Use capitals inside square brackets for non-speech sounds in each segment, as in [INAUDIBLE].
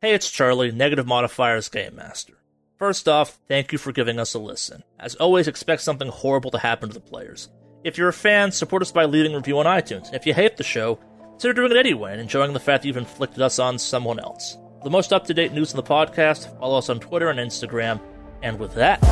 Hey, it's Charlie, Negative Modifier's Game Master. First off, thank you for giving us a listen. As always, expect something horrible to happen to the players. If you're a fan, support us by leaving a review on iTunes. If you hate the show, consider doing it anyway and enjoying the fact that you've inflicted us on someone else. For the most up to date news in the podcast, follow us on Twitter and Instagram. And with that,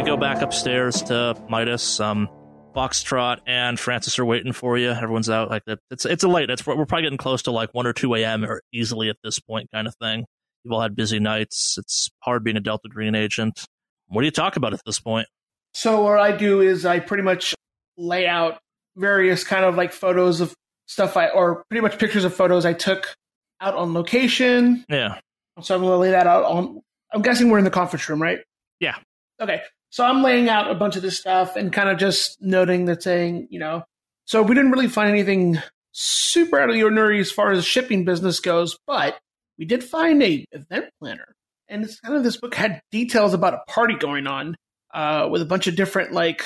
you go back upstairs to Midas. Um, Foxtrot and Francis are waiting for you. Everyone's out like that. It's it's a late. It's we're probably getting close to like one or two a.m. or easily at this point, kind of thing. You've all had busy nights. It's hard being a Delta Green agent. What do you talk about at this point? So what I do is I pretty much lay out various kind of like photos of stuff I or pretty much pictures of photos I took out on location. Yeah, So I'm gonna lay that out on I'm guessing we're in the conference room, right? Yeah. Okay. So I'm laying out a bunch of this stuff and kind of just noting that saying, you know, so we didn't really find anything super out of the ordinary as far as the shipping business goes, but we did find a event planner. And it's kind of this book had details about a party going on uh, with a bunch of different like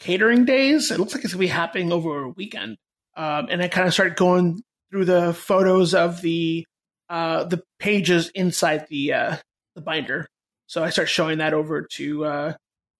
catering days. It looks like it's gonna be happening over a weekend. Um, and I kind of started going through the photos of the uh, the pages inside the uh, the binder. So I start showing that over to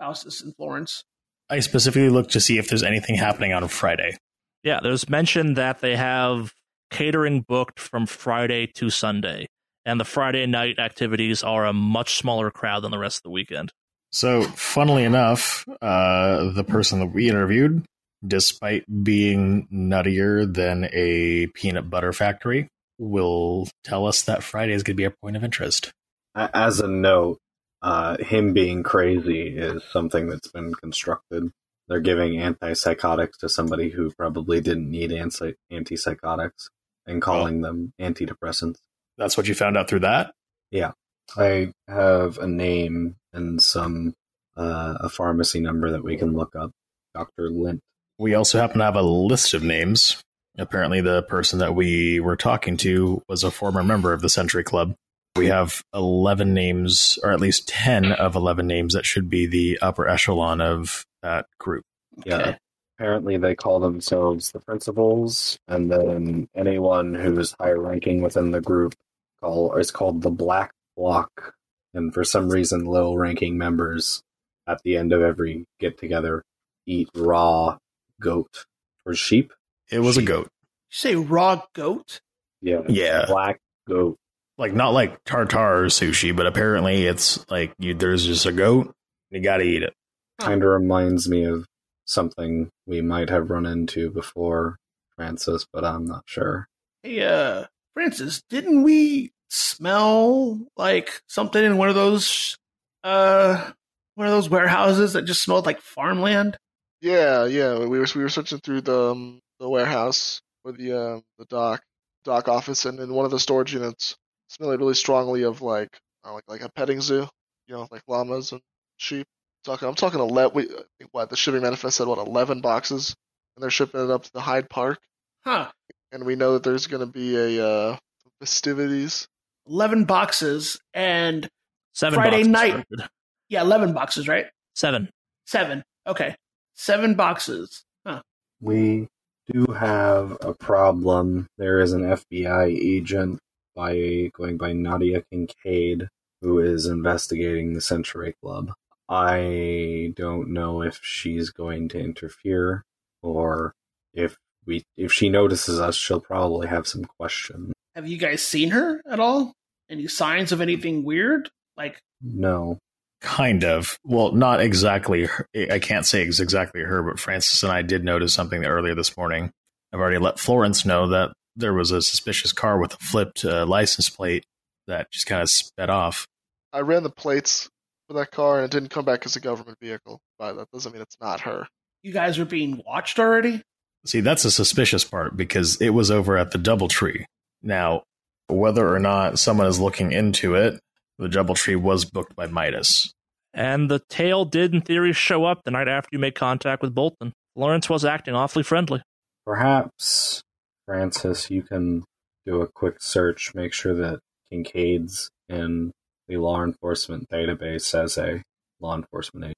Faustus and Florence. I specifically look to see if there's anything happening on Friday. yeah. There's mention that they have catering booked from Friday to Sunday, and the Friday night activities are a much smaller crowd than the rest of the weekend. So, funnily enough, uh, the person that we interviewed, despite being nuttier than a peanut butter factory, will tell us that Friday is going to be a point of interest. As a note, uh, him being crazy is something that's been constructed. They're giving antipsychotics to somebody who probably didn't need anti- antipsychotics and calling them antidepressants. That's what you found out through that? Yeah. I have a name and some uh, a pharmacy number that we can look up. Dr. Lint. We also happen to have a list of names. Apparently, the person that we were talking to was a former member of the Century Club. We have 11 names, or at least 10 of 11 names that should be the upper echelon of that group. Yeah. Okay. Apparently, they call themselves the principals, and then anyone who's higher ranking within the group call is called the Black Block. And for some reason, low ranking members at the end of every get together eat raw goat or sheep. It was a goat. You say raw goat? Yeah. Yeah. Black goat. Like, not like tartar sushi, but apparently it's like you, there's just a goat, you gotta eat it. Kind of reminds me of something we might have run into before, Francis, but I'm not sure. Hey, uh, Francis, didn't we smell like something in one of those, uh, one of those warehouses that just smelled like farmland? Yeah, yeah. We were we were searching through the um, the warehouse or the uh, the dock dock office, and in one of the storage units, smelled really strongly of like uh, like like a petting zoo, you know, like llamas and sheep. Talking, I'm talking eleven. We, what the shipping manifest said, what eleven boxes, and they're shipping it up to the Hyde Park, Huh. and we know that there's going to be a uh, festivities. 11 boxes and Seven Friday boxes night. started. yeah, 11 boxes, right? Seven. Seven. Okay. Seven boxes. Huh. We do have a problem. There is an FBI agent by going by Nadia Kincaid who is investigating the Century Club. I don't know if she's going to interfere or if we if she notices us, she'll probably have some questions. Have you guys seen her at all? Any signs of anything weird? Like, No. Kind of. Well, not exactly. her- I can't say it's exactly her, but Francis and I did notice something earlier this morning. I've already let Florence know that there was a suspicious car with a flipped uh, license plate that just kind of sped off. I ran the plates for that car and it didn't come back as a government vehicle, but that doesn't mean it's not her. You guys are being watched already? See, that's a suspicious part because it was over at the Doubletree. Now, whether or not someone is looking into it, the Doubletree was booked by Midas. And the tail did, in theory, show up the night after you made contact with Bolton. Lawrence was acting awfully friendly. Perhaps, Francis, you can do a quick search, make sure that Kincaid's in the law enforcement database as a law enforcement agent.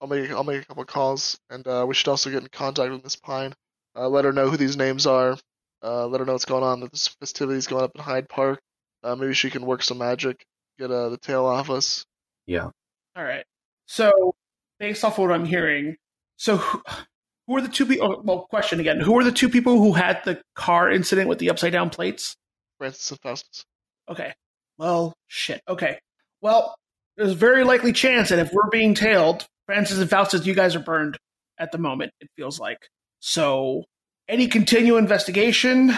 I'll make I'll make a couple calls, and uh, we should also get in contact with Miss Pine. Uh, let her know who these names are. Uh, let her know what's going on. That this festivities going up in Hyde Park. Uh, maybe she can work some magic, get uh, the tail off us. Yeah. All right. So, based off what I'm hearing, so who, are the two people? Oh, well, question again: Who are the two people who had the car incident with the upside down plates? Francis and Faustus. Okay. Well, shit. Okay. Well, there's a very likely chance that if we're being tailed, Francis and Faustus, you guys are burned at the moment. It feels like so. Any continual investigation,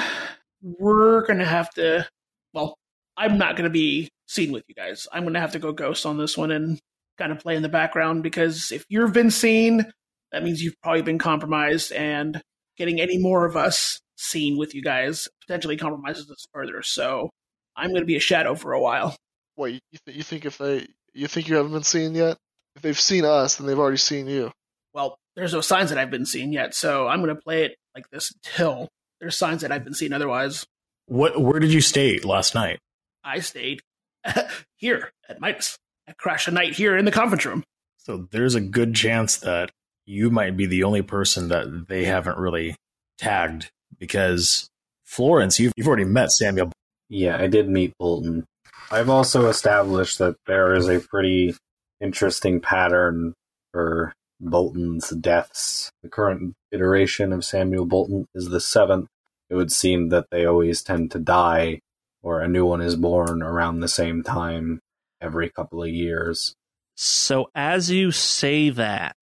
we're gonna have to. Well, I'm not gonna be seen with you guys. I'm gonna have to go ghost on this one and kind of play in the background because if you've been seen, that means you've probably been compromised, and getting any more of us seen with you guys potentially compromises us further. So I'm going to be a shadow for a while. What you th- you think if they you think you haven't been seen yet? If they've seen us, then they've already seen you. Well, there's no signs that I've been seen yet, so I'm going to play it like this until there's signs that I've been seen. Otherwise, What? Where did you stay last night? I stayed [LAUGHS] here at Midas. I crashed a night here in the conference room. So there's a good chance that you might be the only person that they haven't really tagged because Florence, you've, you've already met Samuel. Yeah, I did meet Bolton. I've also established that there is a pretty interesting pattern for Bolton's deaths. The current iteration of Samuel Bolton is the seventh. It would seem that they always tend to die, or a new one is born around the same time every couple of years. So as you say that,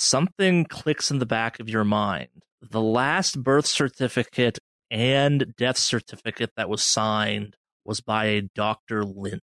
something clicks in the back of your mind. The last birth certificate and death certificate that was signed was by a Dr. Lint.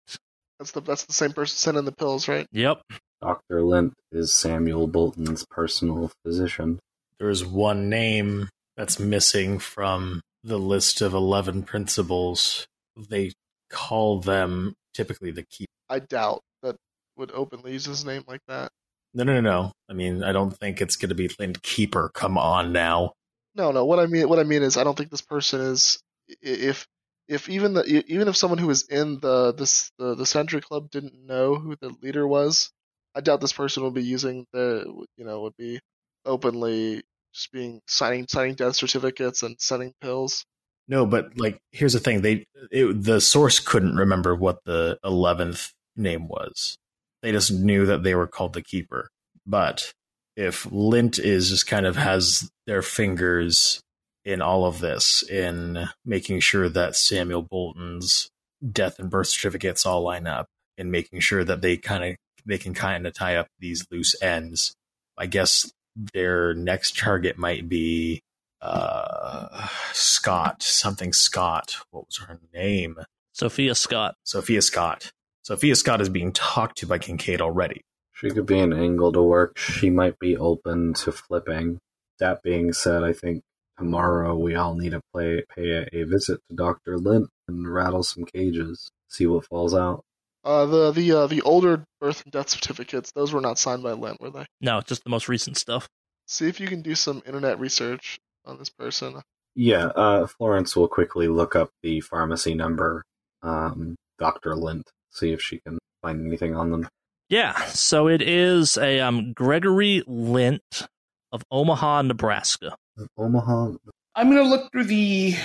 That's the that's the same person sending the pills, right? Yep. Dr. Lint is Samuel Bolton's personal physician. There's one name that's missing from the list of 11 principals. They call them typically the key. I doubt that would openly use his name like that. No, no, no, no. I mean, I don't think it's going to be Lind Keeper. Come on now. No, no. What I mean, what I mean is, I don't think this person is. If if even the even if someone who was in the this the the Century Club didn't know who the leader was, I doubt this person would be using the you know would be openly just being signing signing death certificates and sending pills. No, but like, here's the thing: they it, the source couldn't remember what the eleventh name was. They just knew that they were called the Keeper. But if Lint is just kind of has their fingers in all of this, in making sure that Samuel Bolton's death and birth certificates all line up, and making sure that they kind of they can kind of tie up these loose ends. I guess their next target might be uh, Scott, something Scott. What was her name? Sophia Scott. Sophia Scott. Sophia Scott is being talked to by Kincaid already. She could be an angle to work. She might be open to flipping. That being said, I think tomorrow we all need to play, pay a, a visit to Dr. Lint and rattle some cages, see what falls out. Uh, the the uh, the older birth and death certificates, those were not signed by Lent, were they? No, just the most recent stuff. See if you can do some internet research on this person. Yeah, uh, Florence will quickly look up the pharmacy number, um, Dr. Lint, see if she can find anything on them. Yeah, so it is a um, Gregory Lint of Omaha, Nebraska. Omaha. I'm going to look through the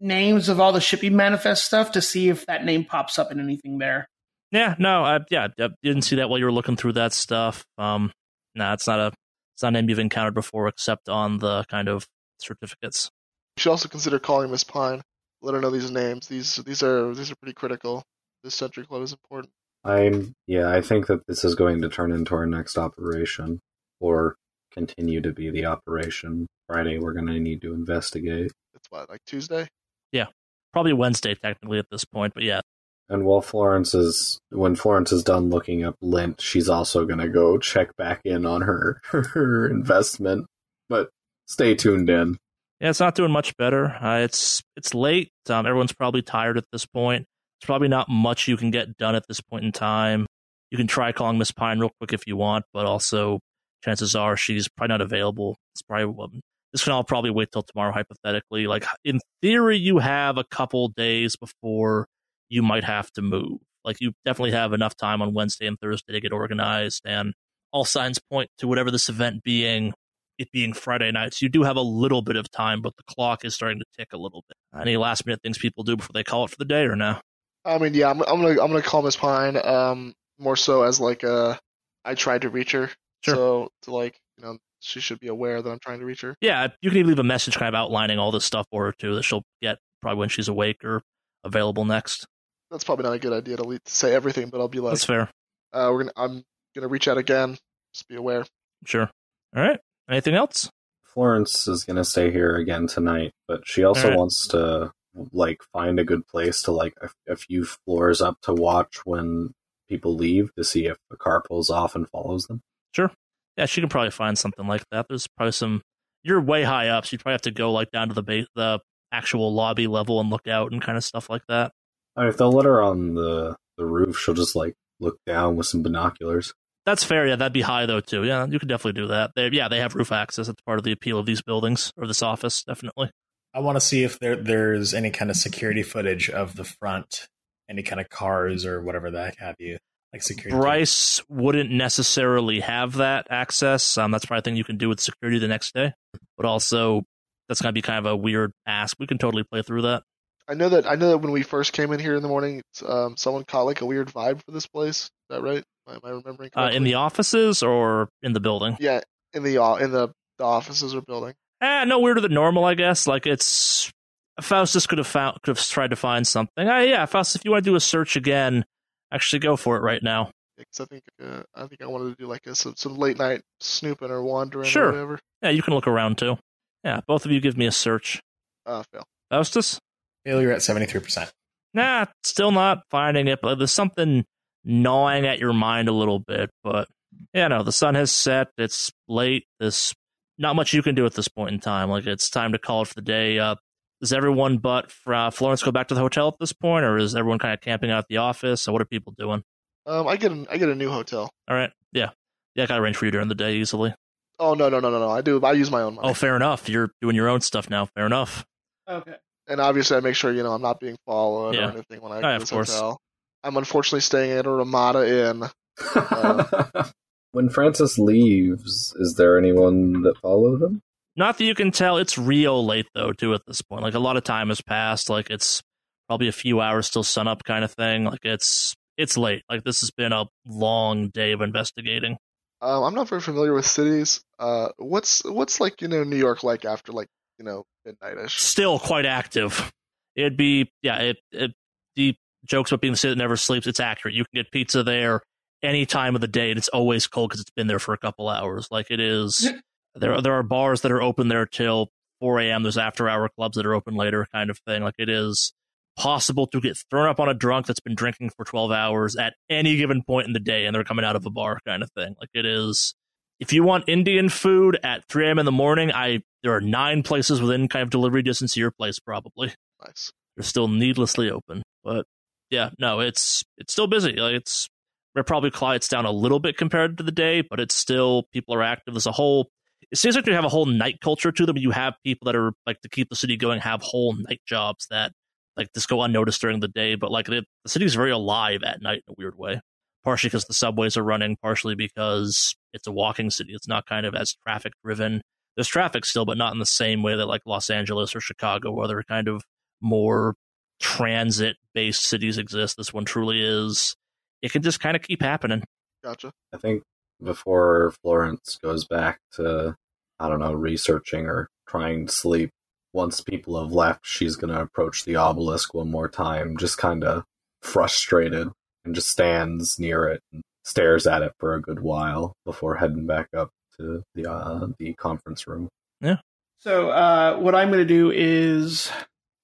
names of all the shipping manifest stuff to see if that name pops up in anything there. Yeah, no, I, yeah, I didn't see that while you were looking through that stuff. Um, no, it's not a it's not a name you've encountered before, except on the kind of certificates. You should also consider calling Miss Pine. Let her know these names. These these are these are pretty critical. This Century Club is important. I'm yeah, I think that this is going to turn into our next operation or continue to be the operation. Friday we're gonna need to investigate. It's what, like Tuesday? Yeah. Probably Wednesday technically at this point, but yeah. And while Florence is when Florence is done looking up lint, she's also gonna go check back in on her [LAUGHS] her investment. But stay tuned in. Yeah, it's not doing much better. Uh, it's it's late. Um, everyone's probably tired at this point. Probably not much you can get done at this point in time. You can try calling Miss Pine real quick if you want, but also chances are she's probably not available. It's probably this can all probably wait till tomorrow, hypothetically. Like in theory, you have a couple days before you might have to move. Like you definitely have enough time on Wednesday and Thursday to get organized, and all signs point to whatever this event being, it being Friday night. So you do have a little bit of time, but the clock is starting to tick a little bit. Any last minute things people do before they call it for the day, or no? I mean, yeah, I'm, I'm gonna I'm gonna call Miss Pine. Um, more so as like uh, I tried to reach her. Sure. So to like you know she should be aware that I'm trying to reach her. Yeah, you can even leave a message kind of outlining all this stuff for her too that she'll get probably when she's awake or available next. That's probably not a good idea to, le- to say everything, but I'll be like, That's fair. uh, we're gonna I'm gonna reach out again. Just be aware. Sure. All right. Anything else? Florence is gonna stay here again tonight, but she also Alright. wants to like find a good place to like a, a few floors up to watch when people leave to see if the car pulls off and follows them. Sure. Yeah, she can probably find something like that. There's probably some. You're way high up, so you probably have to go like down to the base, the actual lobby level and look out and kind of stuff like that. I mean, if they'll let her on the the roof, she'll just like look down with some binoculars. That's fair. Yeah, that'd be high though too. Yeah, you could definitely do that. They, yeah, they have roof access. That's part of the appeal of these buildings or this office, definitely. I want to see if there there's any kind of security footage of the front, any kind of cars or whatever the heck have you, like security. Bryce wouldn't necessarily have that access. Um, that's probably a thing you can do with security the next day. But also, that's going to be kind of a weird ask. We can totally play through that. I know that I know that when we first came in here in the morning, um, someone caught like a weird vibe for this place. Is that right? Am I remembering Uh, in the offices or in the building? yeah, in the in the, the offices or building. Eh, no weirder than normal, I guess. Like it's Faustus could have found could have tried to find something. Ah, yeah, Faustus, if you want to do a search again, actually go for it right now. Because I think uh, I think I wanted to do like a, some, some late night snooping or wandering Sure. or whatever. Yeah, you can look around too. Yeah, both of you give me a search. Uh, fail. Faustus? Failure at seventy three percent. Nah, still not finding it, but there's something gnawing at your mind a little bit. But yeah, no, the sun has set. It's late. There's not much you can do at this point in time. Like it's time to call it for the day. Uh, does everyone but uh, Florence go back to the hotel at this point, or is everyone kind of camping out at the office? Or what are people doing? Um, I get an, I get a new hotel. All right, yeah, yeah, I got to arrange for you during the day easily. Oh no no no no no! I do I use my own money. Oh, fair enough. You're doing your own stuff now. Fair enough. Okay. and obviously I make sure you know I'm not being followed Yeah. or anything when I Oh, go yeah, to of this hotel. I'm unfortunately staying at a Ramada Inn. [LAUGHS] when Francis leaves, is there anyone that follows him? Not that you can tell. It's real late though, too. At this point, like a lot of time has passed. Like it's probably a few hours till sunup, kind of thing. Like it's it's late. Like this has been a long day of investigating. Um, I'm not very familiar with cities. Uh, what's what's like you know New York like after like you know midnightish? Still quite active. It'd be yeah. It, it the jokes about being the city that never sleeps. It's accurate. You can get pizza there any time of the day, and it's always cold because it's been there for a couple hours. Like it is. [LAUGHS] There are, there are bars that are open there till 4 a.m. There's after hour clubs that are open later, kind of thing. Like it is possible to get thrown up on a drunk that's been drinking for 12 hours at any given point in the day, and they're coming out of a bar, kind of thing. Like it is. If you want Indian food at 3 a.m. in the morning, I there are nine places within kind of delivery distance to your place, probably. Nice. They're still needlessly open, but yeah, no, it's it's still busy. Like it's it probably quiets down a little bit compared to the day, but it's still people are active. as a whole. It seems like you have a whole night culture to them. You have people that are like to keep the city going, have whole night jobs that like just go unnoticed during the day, but like the, the city's very alive at night in a weird way. Partially because the subways are running, partially because it's a walking city. It's not kind of as traffic driven. There's traffic still, but not in the same way that like Los Angeles or Chicago, where they're kind of more transit based cities exist. This one truly is. It can just kind of keep happening. Gotcha. I think before Florence goes back to, I don't know, researching or trying to sleep, once people have left, she's going to approach the obelisk one more time, just kind of frustrated and just stands near it and stares at it for a good while before heading back up to the uh, the conference room. Yeah. So uh, what I'm going to do is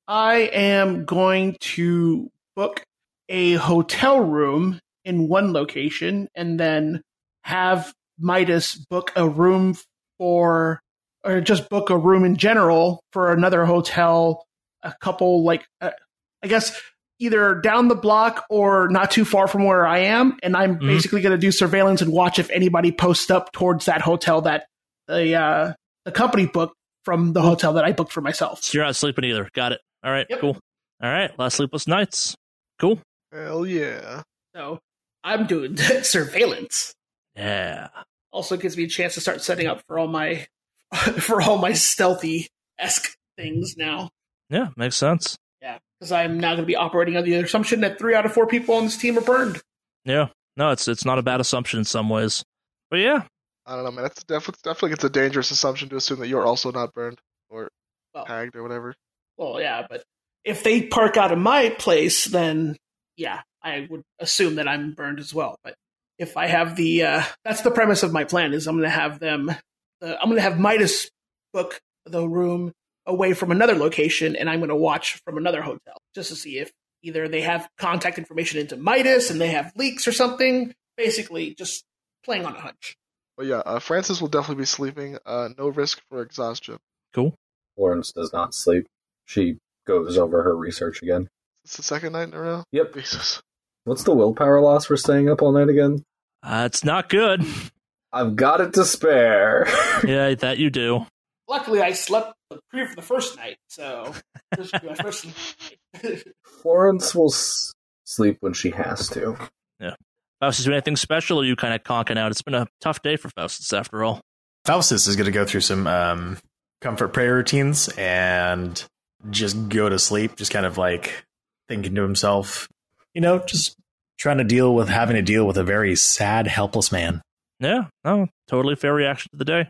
I am going to book a hotel room in one location and then have Midas book a room for or just book a room in general for another hotel a couple like uh, I guess either down the block or not too far from where I am and I'm Mhm. basically going to do surveillance and watch if anybody posts up towards that hotel that the uh, the company booked from the hotel that I booked for myself. So you're not sleeping either. Got it. All right, Yep. cool. All right, last sleepless nights. Cool. Hell yeah. So I'm doing [LAUGHS] surveillance. Yeah. Also gives me a chance to start setting up for all my [LAUGHS] for all my stealthy esque things now. Yeah, makes sense. Yeah, because I'm now going to be operating on the assumption that three out of four people on this team are burned. Yeah. No, it's it's not a bad assumption in some ways. But yeah, I don't know, man. It's definitely definitely it's a dangerous assumption to assume that you're also not burned or Well, tagged or whatever. well, yeah, but if they park out of my place, then yeah, I would assume that I'm burned as well. But if I have the, uh, that's the premise of my plan is I'm going to have them, uh, I'm going to have Midas book the room away from another location, and I'm going to watch from another hotel just to see if either they have contact information into Midas and they have leaks or something. Basically, just playing on a hunch. But yeah, uh, Francis will definitely be sleeping. Uh, no risk for exhaustion. cool. Florence does not sleep. She goes over her research again. It's the second night in a row. Yep. Jesus. What's the willpower loss for staying up all night again? Uh, it's not good. I've got it to spare. [LAUGHS] yeah, that you do. Luckily, I slept the pre for the first night, so this will be my first night. [LAUGHS] Florence will s- sleep when she has to. Yeah. Faustus, do anything special or are you kind of conking out? It's been a tough day for Faustus after all. Faustus is going to go through some um, comfort prayer routines and just go to sleep, just kind of like thinking to himself, you know, just trying to deal with having to deal with a very sad, helpless man. Yeah, no, totally fair reaction to the day.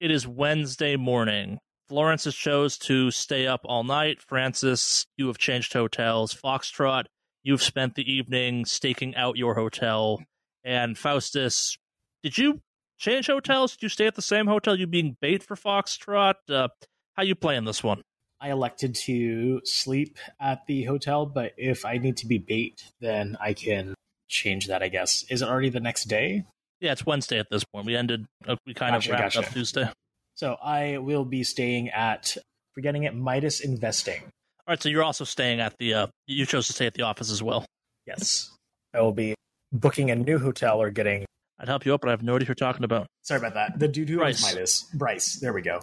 It is Wednesday morning. Florence has chose to stay up all night. Francis, you have changed hotels. Foxtrot, you've spent the evening staking out your hotel. And Faustus, did you change hotels? Did you stay at the same hotel? You being bait for Foxtrot? Uh, how you playing this one? I elected to sleep at the hotel, but if I need to be bait, then I can change that, I guess. Is it already the next day? Yeah, it's Wednesday at this point. We ended. Uh, we kind Gotcha, of wrapped gotcha. up Tuesday. So I will be staying at, forgetting it, Midas Investing. All right, so you're also staying at the. Uh, you chose to stay at the office as well. Yes. I will be booking a new hotel or getting, I'd help you out, but I have no idea who you're talking about. sorry about that, the dude who owns Bryce. Midas. Bryce, there we go.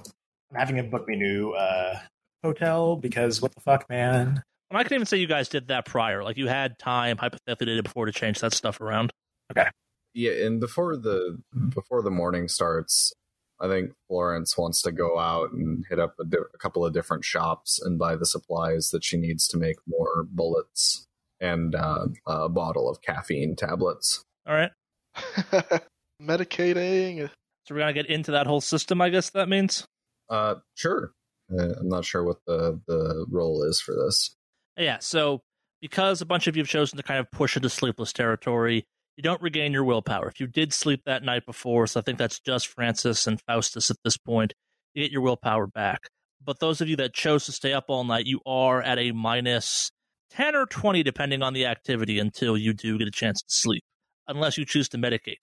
I'm having him book me new uh, hotel because what the fuck, man? And I can even say you guys did that prior. Like you had time, hypothetically, the day before to change that stuff around. Okay. Yeah, and before the before the morning starts, I think Florence wants to go out and hit up a, di- a couple of different shops and buy the supplies that she needs to make more bullets and uh, a bottle of caffeine tablets. All right. [LAUGHS] Medicating. So we're gonna get into that whole system. I guess that means. Uh, sure. Uh, I'm not sure what the the role is for this. Yeah. So because a bunch of you have chosen to kind of push into sleepless territory, you don't regain your willpower. If you did sleep that night before, so I think that's just Francis and Faustus at this point, you get your willpower back. But those of you that chose to stay up all night, you are at a minus 10 or 20, depending on the activity, until you do get a chance to sleep, unless you choose to medicate.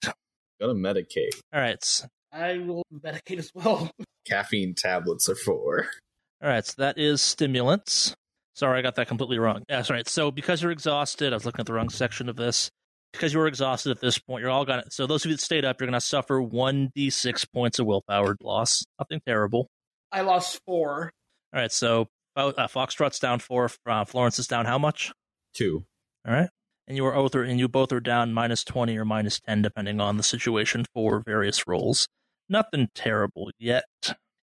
Gotta medicate. All right. I will medicate as well. [LAUGHS] Caffeine tablets are for. All right. So that is stimulants. Sorry, I got that completely wrong. That's right. So because you're exhausted, I was looking at the wrong section of this. Because you're exhausted at this point, you're all gonna. So those of you that stayed up, you're gonna suffer one d6 points of willpower loss. Nothing terrible. I lost four. All right. So uh, Foxtrot's down four. Uh, Florence is down how much? Two. All right. And you are both are, and you both are down minus twenty or minus ten, depending on the situation for various rolls. Nothing terrible yet.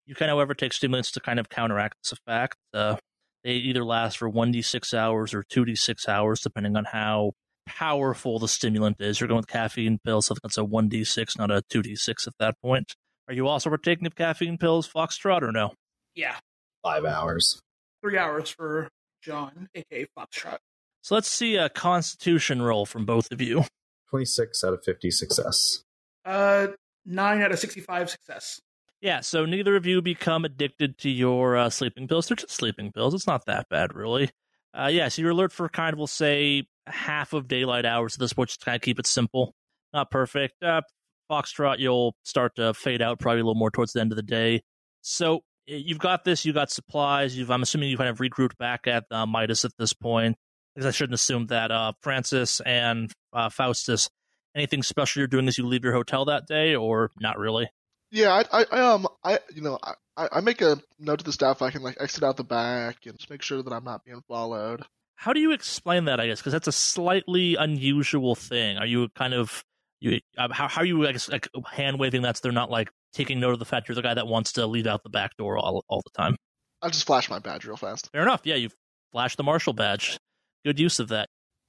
You can, however, take stimulants to kind of counteract this effect. Uh, they either last for one d six hours or two d six hours, depending on how powerful the stimulant is. You're going with caffeine pills, so that's a one d six, not a two d six at that point. Are you also partaking of caffeine pills, Foxtrot, or no? Yeah, Five hours. three hours for John, aka Foxtrot. So let's see a Constitution roll from both of you. 26 out of 50 success. Uh, nine out of sixty-five success. Yeah, so neither of you become addicted to your uh, sleeping pills. They're just sleeping pills. It's not that bad, really. Uh, yeah, so you're alert for kind of, we'll say, half of daylight hours at this point, just kind of keep it simple. Not perfect. Uh, Foxtrot, you'll start to fade out probably a little more towards the end of the day. So you've got this, you've got supplies. You've, I'm assuming you kind of regrouped back at uh, Midas at this point. Because I shouldn't assume that uh, Francis and uh, Faustus, anything special you're doing as you leave your hotel that day, or not really? Yeah, I, I, I um, I, you know, I, I make a note to the staff I can like exit out the back and just make sure that I'm not being followed. How do you explain that? I guess because that's a slightly unusual thing. Are you kind of you? Uh, how how are you I guess, like hand waving that so they're not like taking note of the fact you're the guy that wants to leave out the back door all all the time? I'll just flash my badge real fast. Fair enough. Yeah, you flash the marshal badge. Good use of that.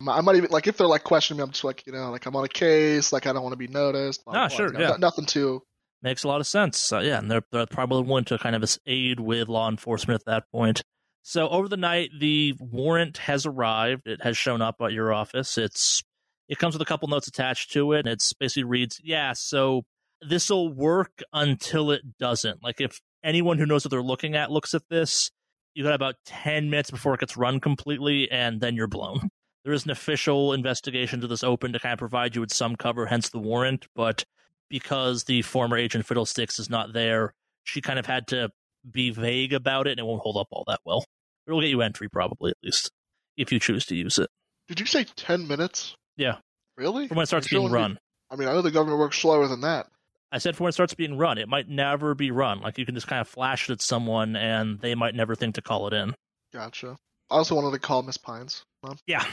I might even like if they're like questioning me, I'm just like you know like I'm on a case, like I don't want to be noticed. blah, Ah, blah, sure, you know, yeah. no- nothing too. Makes a lot of sense. Uh, yeah, and they're, they're probably willing to kind of aid with law enforcement at that point. So over the night, the warrant has arrived. It has shown up at your office. It's it comes with a couple notes attached to it, and it's basically reads, "Yeah, so this will work until it doesn't. Like if anyone who knows what they're looking at looks at this, you got about ten minutes before it gets run completely, and then you're blown." There is an official investigation to this open to kind of provide you with some cover, hence the warrant. But because the former agent Fiddlesticks is not there, she kind of had to be vague about it, and it won't hold up all that well. It'll get you entry, probably, at least, if you choose to use it. Did you say ten minutes? Yeah. Really? From when it starts being run. I mean, I know the government works slower than that. I said for when it starts being run, it might never be run. Like you can just kind of flash it at someone, and they might never think to call it in. Gotcha. I also wanted to call Miss Pines. Um, Yeah.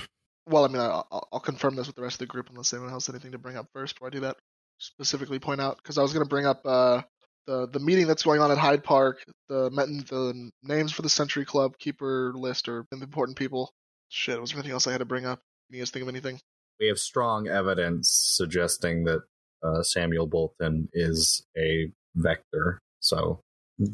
Well, I mean, I, I'll, I'll confirm this with the rest of the group unless anyone else has anything to bring up first before I do that. Specifically, point out because I was going to bring up uh, the the meeting that's going on at Hyde Park, the the names for the Century Club keeper list or important people. Shit, was there anything else I had to bring up? Can you guys think of anything? We have strong evidence suggesting that uh, Samuel Bolton is a vector. So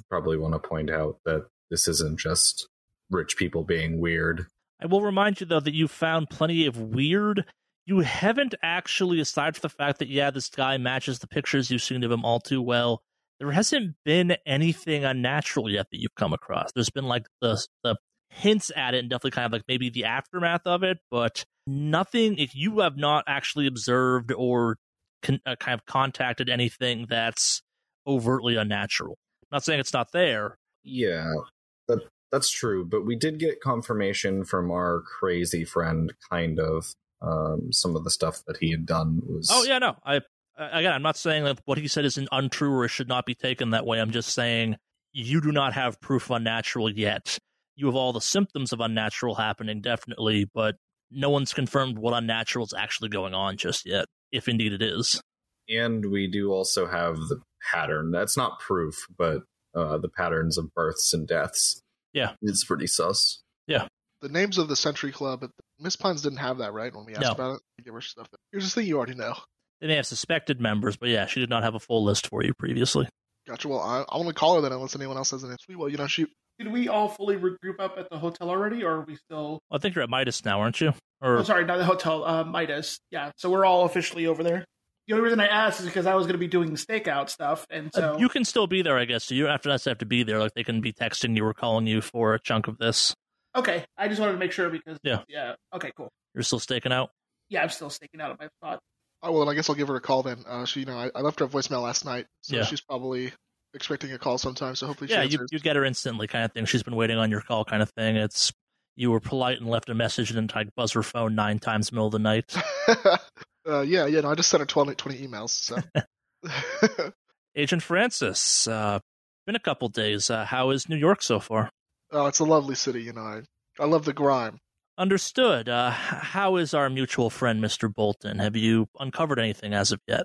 probably want to point out that this isn't just rich people being weird. I will remind you though that you found plenty of weird. You haven't actually, aside from the fact that yeah, this guy matches the pictures you've seen of him all too well. There hasn't been anything unnatural yet that you've come across. There's been like the the hints at it, and definitely kind of like maybe the aftermath of it, but nothing. If you have not actually observed or con- uh, kind of contacted anything that's overtly unnatural. not saying it's not there. Yeah, that's true. But we did get confirmation from our crazy friend, kind of. Um, some of the stuff that he had done was. Oh yeah, no. I again, I'm not saying that what he said is untrue or should not be taken that way. I'm just saying you do not have proof of unnatural yet. You have all the symptoms of unnatural happening, definitely, but no one's confirmed what unnatural is actually going on just yet, if indeed it is. And we do also have the pattern. That's not proof, but uh, the patterns of births and deaths. Yeah. It's pretty sus. Yeah. The names of the Century Club. Miss Pines didn't have that right when we asked No. about it. Give her stuff. Here's the thing you already know. They may have suspected members, but yeah, she did not have a full list for you previously. Gotcha. Well, I, I want to call her then, unless anyone else has any. Sweet. Well, you know, she Did we all fully regroup up at the hotel already, or are we still? I think you're at Midas now, aren't you? Or Oh, sorry, not the hotel. Uh, Midas. Yeah, so we're all officially over there. The only reason I asked is because I was going to be doing stakeout stuff, and so Uh, you can still be there, I guess. So you don't have to have to be there. Like they can be texting you or calling you for a chunk of this. okay. I just wanted to make sure because Yeah. yeah. Okay, cool. You're still staking out. Yeah, I'm still staking out at my spot. Oh well, then I guess I'll give her a call then. Uh, she, you know, I, I left her a voicemail last night, so Yeah. she's probably expecting a call sometime. So hopefully, she yeah, you, you get her instantly, kind of thing. She's been waiting on your call, kind of thing. It's you were polite and left a message and then like buzz her phone nine times in the middle of the night. [LAUGHS] uh, yeah, yeah. No, I just sent her 20, 20 emails. So [LAUGHS] Agent Francis, uh, been a couple days. Uh, how is New York so far? oh, it's a lovely city. You know, I I love the grime. Understood. Uh, how is our mutual friend, Mr. Bolton? Have you uncovered anything as of yet?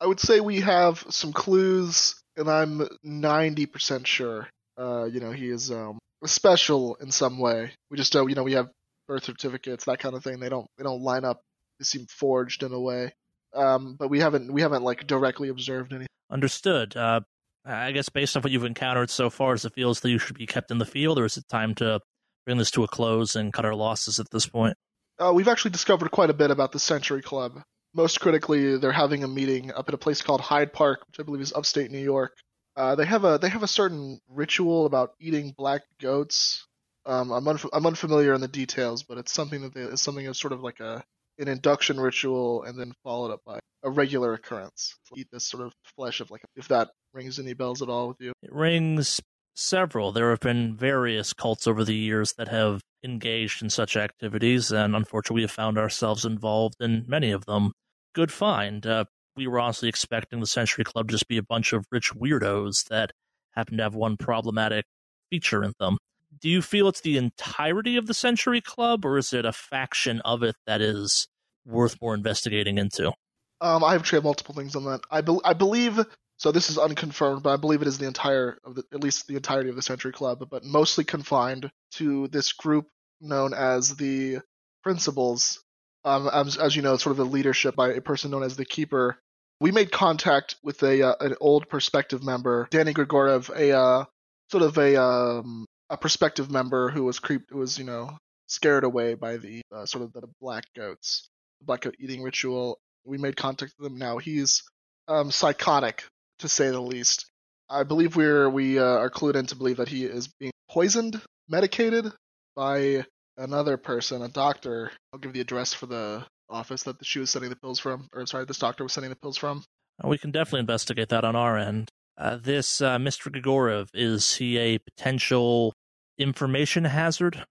I would say we have some clues, and I'm ninety percent sure. Uh, you know, he is um special in some way. We just don't. You know, we have birth certificates, that kind of thing. They don't they don't line up. They seem forged in a way. Um, but we haven't we haven't like directly observed any. Understood. Uh, I guess based on what you've encountered so far, does it feels that you should be kept in the field, or is it time to bring this to a close and cut our losses at this point? Uh, we've actually discovered quite a bit about the Century Club. Most critically, they're having a meeting up at a place called Hyde Park, which I believe is upstate New York. Uh, they have a they have a certain ritual about eating black goats. Um, I'm unf- I'm unfamiliar in the details, but it's something that they, it's something that's sort of like a an induction ritual, and then followed up by a regular occurrence. Eat this sort of flesh of like if that rings any bells at all with you. It rings several. There have been various cults over the years that have engaged in such activities, and unfortunately, we have found ourselves involved in many of them. Good find. Uh, we were honestly expecting the Century Club to just be a bunch of rich weirdos that happen to have one problematic feature in them. Do you feel it's the entirety of the Century Club, or is it a faction of it that is worth more investigating into? Um, I have have multiple things on that. I, be- I believe so. This is unconfirmed, but I believe it is the entire of the, at least the entirety of the Century Club, but mostly confined to this group known as the Principals. Um, as, as you know, sort of the leadership by a person known as the Keeper. We made contact with a uh, an old perspective member, Danny Grigoriev, a uh, sort of a um, a prospective member who was creeped, was you know scared away by the uh, sort of the black goats, the black goat eating ritual. We made contact with him. Now he's um, psychotic to say the least. I believe we're we uh, are clued in to believe that he is being poisoned, medicated by another person, a doctor. I'll give the address for the office that she was sending the pills from, or sorry, this doctor was sending the pills from. Uh, we can definitely investigate that on our end. Uh, this uh, Mr. Grigoriev, is he a potential information hazard?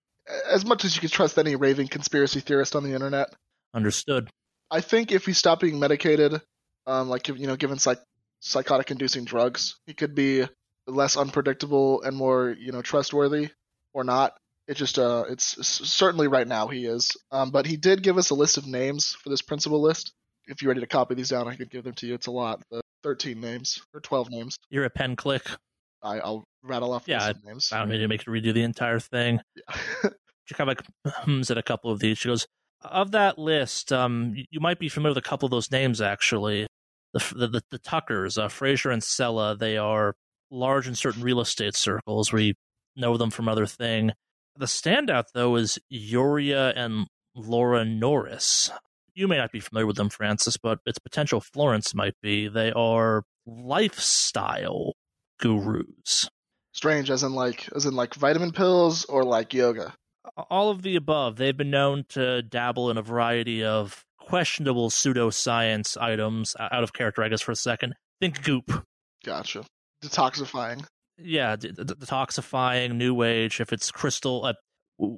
As much as you can trust any raving conspiracy theorist on the internet. Understood. I think if he stopped being medicated, um, like you know, given psych- psychotic-inducing drugs, he could be less unpredictable and more you know trustworthy, or not. It just uh, it's certainly right now he is. Um, but he did give us a list of names for this principal list. If you're ready to copy these down, I could give them to you. It's a lot. The 13 names or 12 names. You're a pen click. I, will rattle off yeah, names. I don't need to make you redo the entire thing. Yeah. [LAUGHS] she kind of like [CLEARS THROAT] hums at a couple of these. She goes, "Of that list, um, you, might be familiar with a couple of those names. Actually, the the, the, the Tuckers, uh, Fraser and Sella. They are large in certain real estate circles. We know them from other thing. The standout though is Uria and Laura Norris. You may not be familiar with them, Francis, but its potential Florence might be. They are lifestyle gurus. Strange, as in like as in like vitamin pills or like yoga. All of the above. They've been known to dabble in a variety of questionable pseudoscience items. Out of character, I guess, for a second. Think goop. Gotcha. Detoxifying. Yeah, d- d- detoxifying, new age. If it's crystal, uh,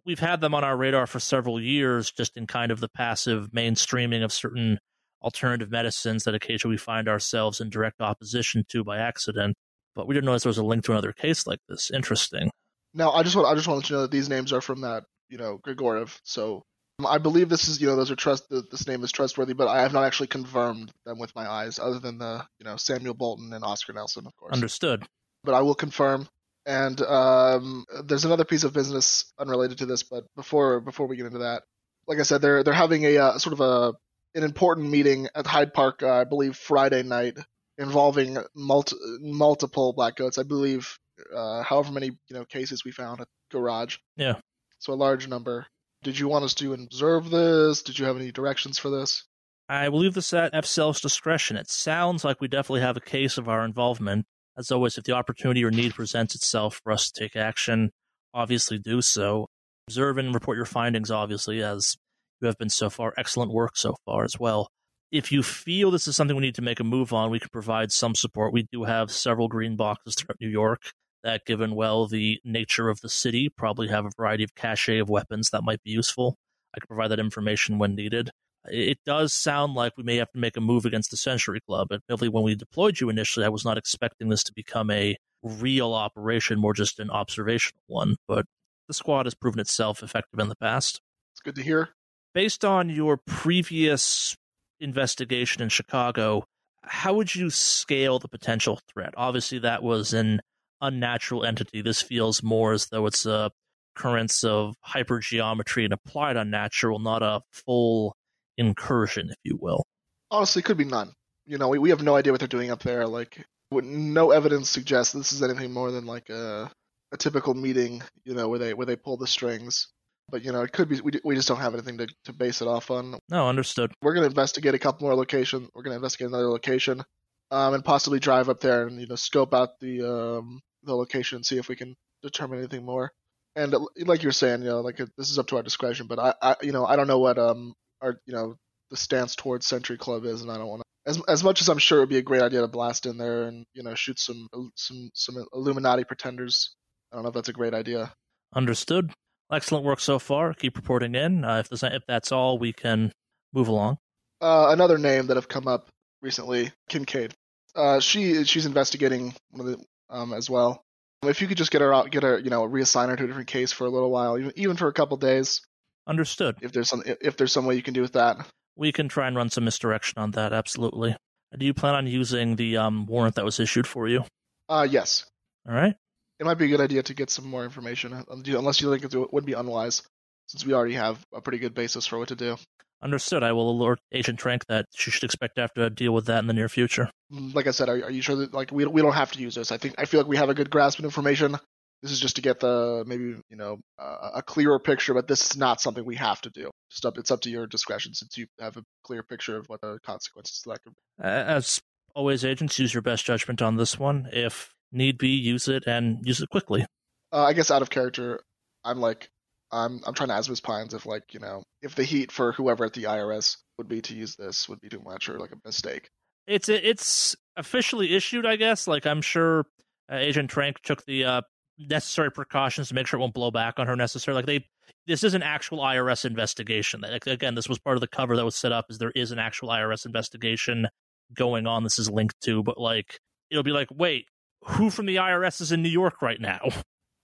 we've had them on our radar for several years, just in kind of the passive mainstreaming of certain alternative medicines that occasionally we find ourselves in direct opposition to by accident. But we didn't notice there was a link to another case like this. Interesting. Now, I just want I just want to let you know that these names are from that you know Grigoriev. So um, I believe this is you know those are trust this name is trustworthy, but I have not actually confirmed them with my eyes, other than the you know Samuel Bolton and Oscar Nelson, of course. Understood. But I will confirm. And um, there's another piece of business unrelated to this, but before before we get into that, like I said, they're they're having a uh, sort of a an important meeting at Hyde Park, uh, I believe Friday night, involving multi- multiple black goats. I believe, uh, however many you know cases we found at garage. Yeah. So a large number. Did you want us to observe this? Did you have any directions for this? I believe this at FCL's discretion. It sounds like we definitely have a case of our involvement. As always, if the opportunity or need presents itself for us to take action, obviously do so. Observe and report your findings, obviously, as you have been so far. Excellent work so far as well. If you feel this is something we need to make a move on, we can provide some support. We do have several green boxes throughout New York that, given well the nature of the city, probably have a variety of cache of weapons that might be useful. I can provide that information when needed. It does sound like we may have to make a move against the Century Club. Admittedly, when we deployed you initially, I was not expecting this to become a real operation, more just an observational one. But the squad has proven itself effective in the past. It's good to hear. Based on your previous investigation in Chicago, how would you scale the potential threat? Obviously, that was an unnatural entity. This feels more as though it's a occurrence of hypergeometry and applied unnatural, not a full incursion, if you will. Honestly, could be none. You know, we, we have no idea what they're doing up there. Like, no evidence suggests this is anything more than like a a typical meeting. You know, where they where they pull the strings. But you know, it could be we, we just don't have anything to, to base it off on. No, understood. We're going to investigate a couple more locations. We're going to investigate another location, um, and possibly drive up there and you know scope out the um, the location and see if we can determine anything more. And uh, like you're saying, you know, like this is up to our discretion. But I, I you know, I don't know what um our you know the stance towards Century Club is, and I don't want to. As as much as I'm sure it would be a great idea to blast in there and you know shoot some some some Illuminati pretenders, I don't know if that's a great idea. Understood. Excellent work so far. Keep reporting in. Uh, if there's if that's all, we can move along. Uh, another name that have come up recently, Kincaid. Uh, she she's investigating one of the um, as well. If you could just get her out, get her, you know, reassign her to a different case for a little while, even, even for a couple days. Understood. If there's some if there's some way you can do with that, we can try and run some misdirection on that. Absolutely. Do you plan on using the um, warrant that was issued for you? Uh, yes. All right it might be a good idea to get some more information, uh, unless you think it would be unwise, since we already have a pretty good basis for what to do. Understood. I will alert Agent Trank that she should expect to have to deal with that in the near future. Like I said, are, are you sure that like we we don't have to use this? I think I feel like we have a good grasp of information. This is just to get the maybe you know uh, a clearer picture, but this is not something we have to do. Just up, it's up to your discretion since you have a clear picture of what the consequences of that could. Be. As always, agents use your best judgment on this one. If need be, use it and use it quickly. Uh, I guess out of character, I'm like, I'm I'm trying to ask Ms. Pines if like you know if the heat for whoever at the IRS would be to use this would be too much or like a mistake. It's it's officially issued, I guess. Like I'm sure uh, Agent Trank took the uh, necessary precautions to make sure it won't blow back on her necessarily. Like they, this is an actual IRS investigation. Like, again, this was part of the cover that was set up. Is there is an actual IRS investigation going on? This is linked to, but like it'll be like, wait, who from the IRS is in New York right now?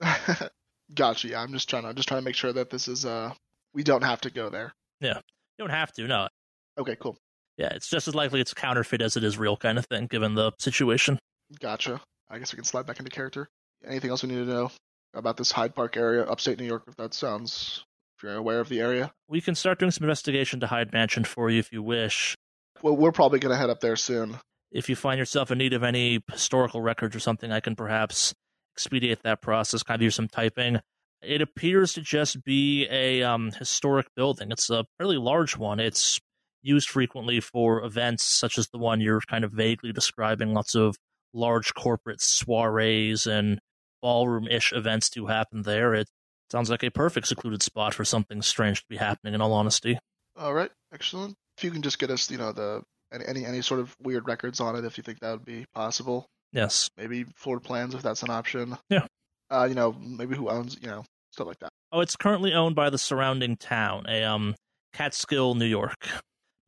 [LAUGHS] gotcha. Yeah, I'm just trying to I'm just trying to make sure that this is uh we don't have to go there. Yeah, you don't have to. No. Okay, cool. Yeah, it's just as likely it's counterfeit as it is real, kind of thing, given the situation. Gotcha. I guess we can slide back into character. Anything else we need to know about this Hyde Park area, upstate New York? If that sounds, if you're aware of the area, we can start doing some investigation to Hyde Mansion for you if you wish. Well, we're probably going to head up there soon if you find yourself in need of any historical records or something, I can perhaps expedite that process, kind of do some typing. It appears to just be a um, historic building. It's a fairly large one. It's used frequently for events such as the one you're kind of vaguely describing. Lots of large corporate soirees and ballroom ish events do happen there. It sounds like a perfect secluded spot for something strange to be happening, in all honesty. All right, excellent. If you can just get us, you know, the any, any any sort of weird records on it if you think that would be possible. Yes. Maybe floor plans if that's an option. Yeah. Uh, you know, maybe who owns, you know, stuff like that. Oh, it's currently owned by the surrounding town, a um Catskill, New York.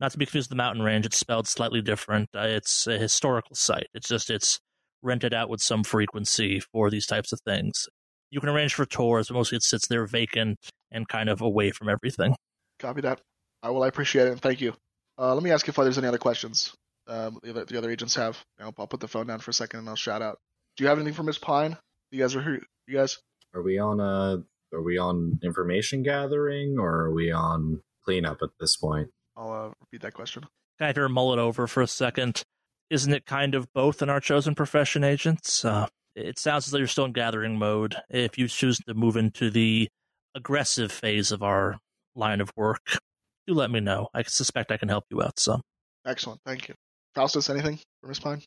Not to be confused with the mountain range, it's spelled slightly different. Uh, it's a historical site. It's just it's rented out with some frequency for these types of things. You can arrange for tours, but mostly it sits there vacant and kind of away from everything. Copy that. I will. I appreciate it and thank you. Uh, let me ask if there's any other questions um, the, other, the other agents have. I'll, I'll, put the phone down for a second and I'll shout out. Do you have anything for Miss Pine? You guys are here. You guys? Are we on a? Are we on information gathering or are we on cleanup at this point? I'll uh, repeat that question. Kind of mull it over for a second. Isn't it kind of both in our chosen profession, agents? Uh, it sounds as though you're still in gathering mode. If you choose to move into the aggressive phase of our line of work, do let me know. I suspect I can help you out some. Excellent. Thank you. Faustus, anything for Miss Pine?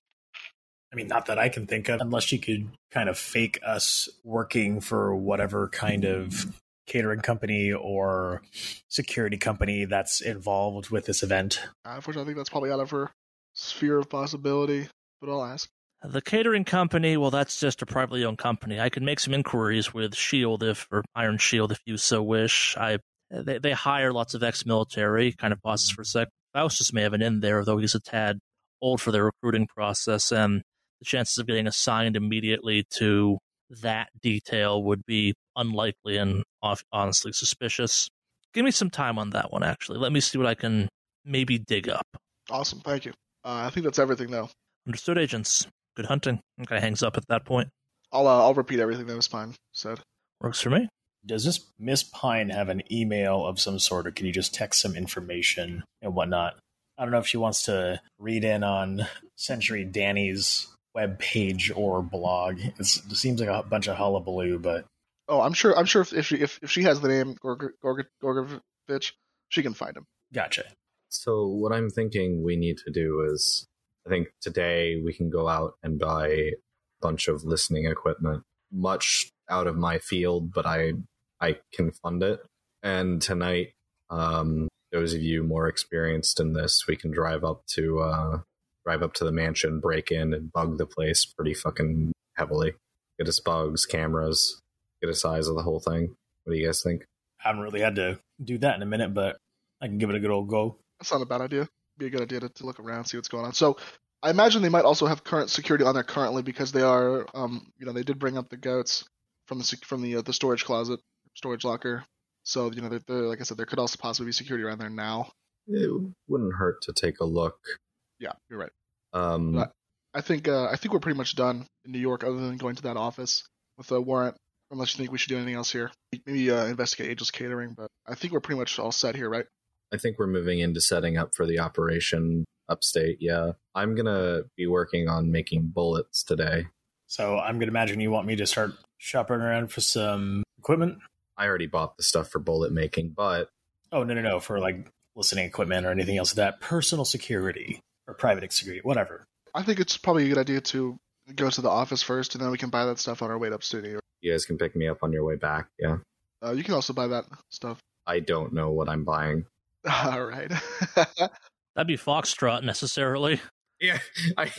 I mean, not that I can think of, unless she could kind of fake us working for whatever kind of catering company or security company that's involved with this event. Uh, unfortunately, I think that's probably out of her sphere of possibility, but I'll ask. The catering company, well, that's just a privately owned company. I can make some inquiries with Shield if, or Iron Shield if you so wish. I they, they hire lots of ex-military kind of bosses for a sec. Faustus may have an in there, though he's a tad old for their recruiting process, and the chances of getting assigned immediately to that detail would be unlikely and honestly suspicious. Give me some time on that one, actually. Let me see what I can maybe dig up. Awesome, thank you. Uh, I think that's everything, though. Understood, agents. Good hunting. Okay, hangs up at that point. I'll uh, I'll repeat everything that was fine said. Works for me does this Miss Pine have an email of some sort, or can you just text some information and whatnot? I don't know if she wants to read in on Century Danny's web page or blog. It's, it seems like a bunch of hullabaloo, but Oh, I'm sure. I'm sure if, if she if, if she has the name Gorg- Gorg- Gorgovich, she can find him. Gotcha. So what I'm thinking we need to do is, I think today we can go out and buy a bunch of listening equipment, much out of my field, but I I can fund it. And tonight, um, those of you more experienced in this, we can drive up to uh, drive up to the mansion, break in, and bug the place pretty fucking heavily. Get us bugs, cameras, get a size of the whole thing. What do you guys think? I haven't really had to do that in a minute, but I can give it a good old go. That's not a bad idea. Be a good idea to, to look around, see what's going on. So, I imagine they might also have current security on there currently because they are, um, you know, they did bring up the goats from the from the uh, the storage closet, storage locker. So, you know, they're, they're, like I said, there could also possibly be security around there now. It wouldn't hurt to take a look. Yeah, you're right. Um, But I think uh, I think we're pretty much done in New York, other than going to that office with a warrant. Unless you think we should do anything else here, maybe uh, investigate Angel's Catering. But I think we're pretty much all set here, right? I think we're moving into setting up for the operation upstate. Yeah. I'm going to be working on making bullets today. So I'm going to imagine you want me to start shopping around for some equipment. I already bought the stuff for bullet making, but Oh no no no for like listening equipment or anything else like that personal security or private security whatever. I think it's probably a good idea to go to the office first, and then we can buy that stuff on our way up to New York. you guys can pick me up on your way back. Yeah. Uh, you can also buy that stuff. I don't know what I'm buying. [LAUGHS] All right. [LAUGHS] That'd be Foxtrot necessarily. Yeah. [LAUGHS] I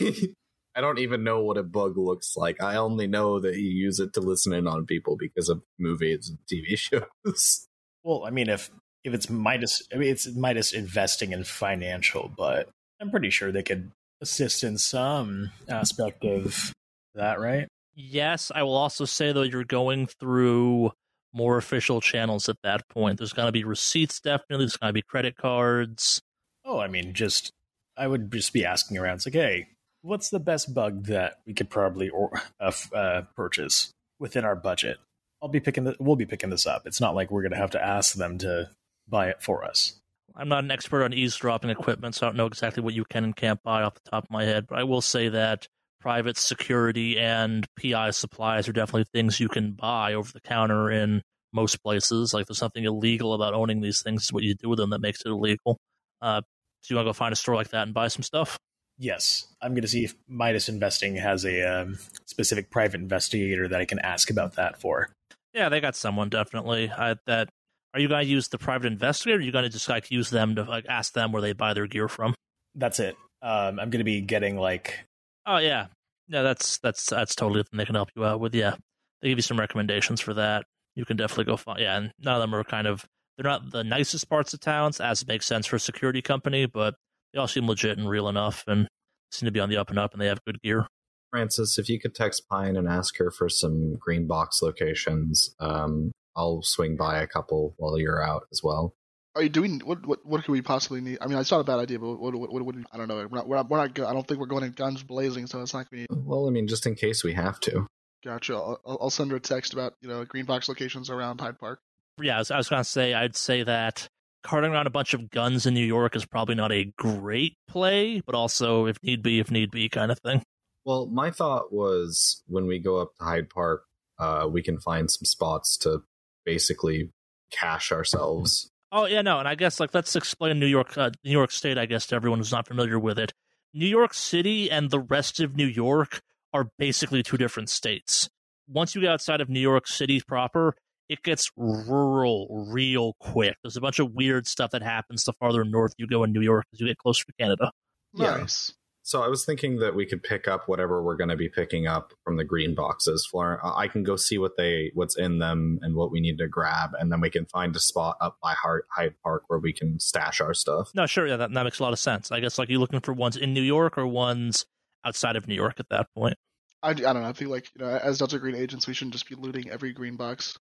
I don't even know what a bug looks like. I only know that you use it to listen in on people because of movies and TV [LAUGHS] shows. Well, I mean if if it's Midas I mean it's Midas investing in financial, but I'm pretty sure they could assist in some aspect of that, right? Yes, I will also say though you're going through more official channels at that point. There's going to be receipts definitely. There's going to be credit cards. Oh, I mean, just I would just be asking around. It's like, hey, what's the best bug that we could probably or [LAUGHS] uh, uh, purchase within our budget? I'll be picking. The, we'll be picking this up. It's not like we're going to have to ask them to buy it for us. I'm not an expert on eavesdropping equipment, so I don't know exactly what you can and can't buy off the top of my head. But I will say that private security and PI supplies are definitely things you can buy over the counter in most places. Like there's nothing illegal about owning these things. It's what you do with them that makes it illegal. Uh, so you want to go find a store like that and buy some stuff? Yes, I'm going to see if Midas Investing has a um, specific private investigator that I can ask about that for. Yeah, they got someone definitely. I, that are you going to use the private investigator? Or are you going to just like use them to like ask them where they buy their gear from? That's it. Um, I'm going to be getting like Oh yeah, yeah. That's that's that's totally something they can help you out with. Yeah, they give you some recommendations for that. You can definitely go find. Yeah, and none of them are kind of they're not the nicest parts of towns, as it makes sense for a security company, but they all seem legit and real enough, and seem to be on the up and up, and they have good gear. Francis, if you could text Pine and ask her for some green box locations, um, I'll swing by a couple while you're out as well. Are you doing what? What? What could we possibly need? I mean, it's not a bad idea, but what? What? what, what I don't know. We're not. We're not. We're not go- I don't think we're going in guns blazing, so it's not going to be. Well, I mean, just in case we have to. Gotcha. I'll, I'll I'll send her a text about you know green box locations around Hyde Park. Yeah, I was, I was going to say I'd say that carting around a bunch of guns in New York is probably not a great play, but also if need be, if need be, kind of thing. Well, my thought was when we go up to Hyde Park, uh, we can find some spots to basically cache ourselves. Oh yeah, no, and I guess like let's explain New York, uh, New York State. I guess to everyone who's not familiar with it, New York City and the rest of New York are basically two different states. Once you get outside of New York City proper, it gets rural real quick. There's a bunch of weird stuff that happens the farther north you go in New York as you get closer to Canada. Yeah. Nice. So I was thinking that we could pick up whatever we're going to be picking up from the green boxes. Florence, uh, I can go see what they what's in them and what we need to grab, and then we can find a spot up by Hyde Park where we can stash our stuff. No, sure, yeah, that, that makes a lot of sense. I guess like you're looking for ones in New York or ones outside of New York at that point. I, I don't know. I feel like you know, as Delta Green agents, we shouldn't just be looting every green box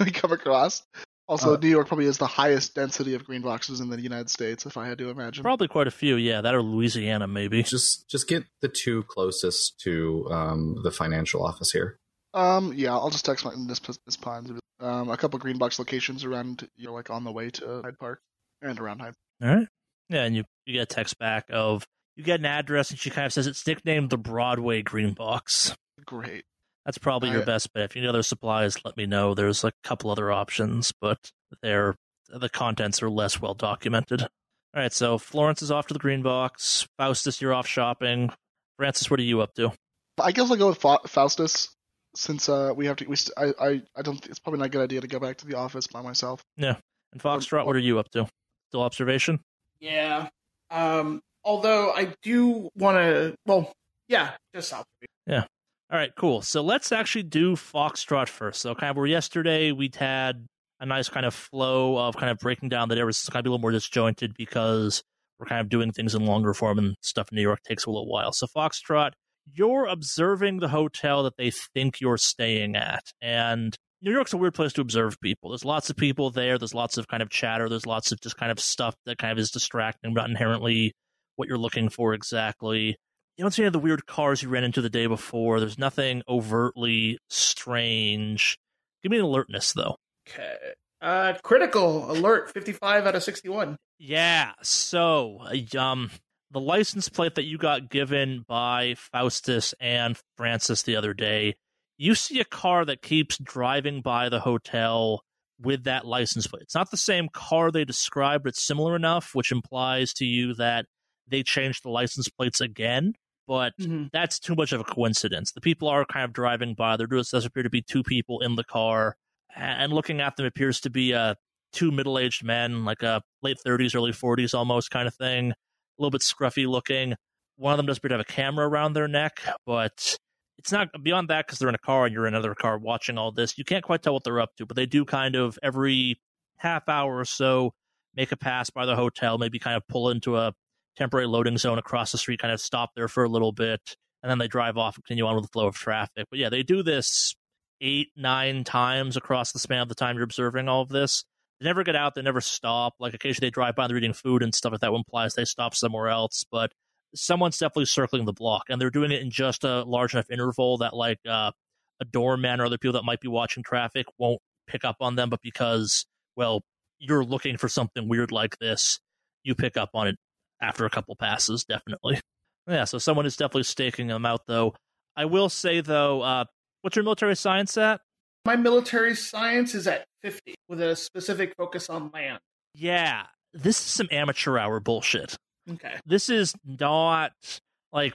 we [LAUGHS] come across. Also, Uh, New York probably has the highest density of green boxes in the United States, if I had to imagine. Probably quite a few, yeah. That or Louisiana, maybe. Just just get the two closest to um, the financial office here. Um, yeah, I'll just text my this this Pines. Um, a couple green box locations around, you know, like on the way to Hyde Park and around Hyde. All right. Yeah, and you, you get a text back of you get an address and she kind of says it's nicknamed the Broadway Green Box. Great. That's probably your I- best bet. If you need other supplies, let me know. There's a couple other options, but they're the contents are less well documented. All right, so Florence is off to the green box. Faustus, you're off shopping. Francis, what are you up to? I guess I'll go with Fa- Faustus since uh, we have to. We st- I, I I don't. It's probably not a good idea to go back to the office by myself. Yeah. And Foxtrot, what are you up to? Still observation? Yeah. Um, although I do want to. Well, yeah, just observation. Yeah. All right, cool. So let's actually do Foxtrot first. So kind of where yesterday we'd had a nice kind of flow of kind of breaking down that it was kind of a little more disjointed because we're kind of doing things in longer form and stuff in New York takes a little while. So Foxtrot, you're observing the hotel that they think you're staying at. And New York's a weird place to observe people. There's lots of people there. There's lots of kind of chatter. There's lots of just kind of stuff that kind of is distracting, not inherently what you're looking for exactly. You don't see any of the weird cars you ran into the day before. There's nothing overtly strange. Give me an alertness, though. Okay. Uh, critical alert, fifty-five out of sixty-one. Yeah. So, uh, um, the license plate that you got given by Faustus and Francis the other day, you see a car that keeps driving by the hotel with that license plate. It's not the same car they described, but it's similar enough, which implies to you that they changed the license plates again. But Mm-hmm. that's too much of a coincidence. The people are kind of driving by. There does, appear to be two people in the car, and looking at them appears to be uh, two middle-aged men, like a late 30s, early 40s almost kind of thing, a little bit scruffy looking. One of them does appear to have a camera around their neck, but it's not beyond that because they're in a car and you're in another car watching all this. You can't quite tell what they're up to, but they do kind of every half hour or so make a pass by the hotel, maybe kind of pull into a temporary loading zone across the street, kind of stop there for a little bit, and then they drive off and continue on with the flow of traffic. But yeah, they do this eight, nine times across the span of the time you're observing all of this. They never get out, they never stop. Like occasionally they drive by, they're eating food and stuff like that, which implies they stop somewhere else. But someone's definitely circling the block, and they're doing it in just a large enough interval that like uh, a doorman or other people that might be watching traffic won't pick up on them, but because well, you're looking for something weird like this, you pick up on it after a couple passes, definitely. Yeah, so someone is definitely staking them out, though. I will say, though, uh, what's your military science at? My military science is at fifty, with a specific focus on land. Yeah, this is some amateur hour bullshit. Okay. This is not like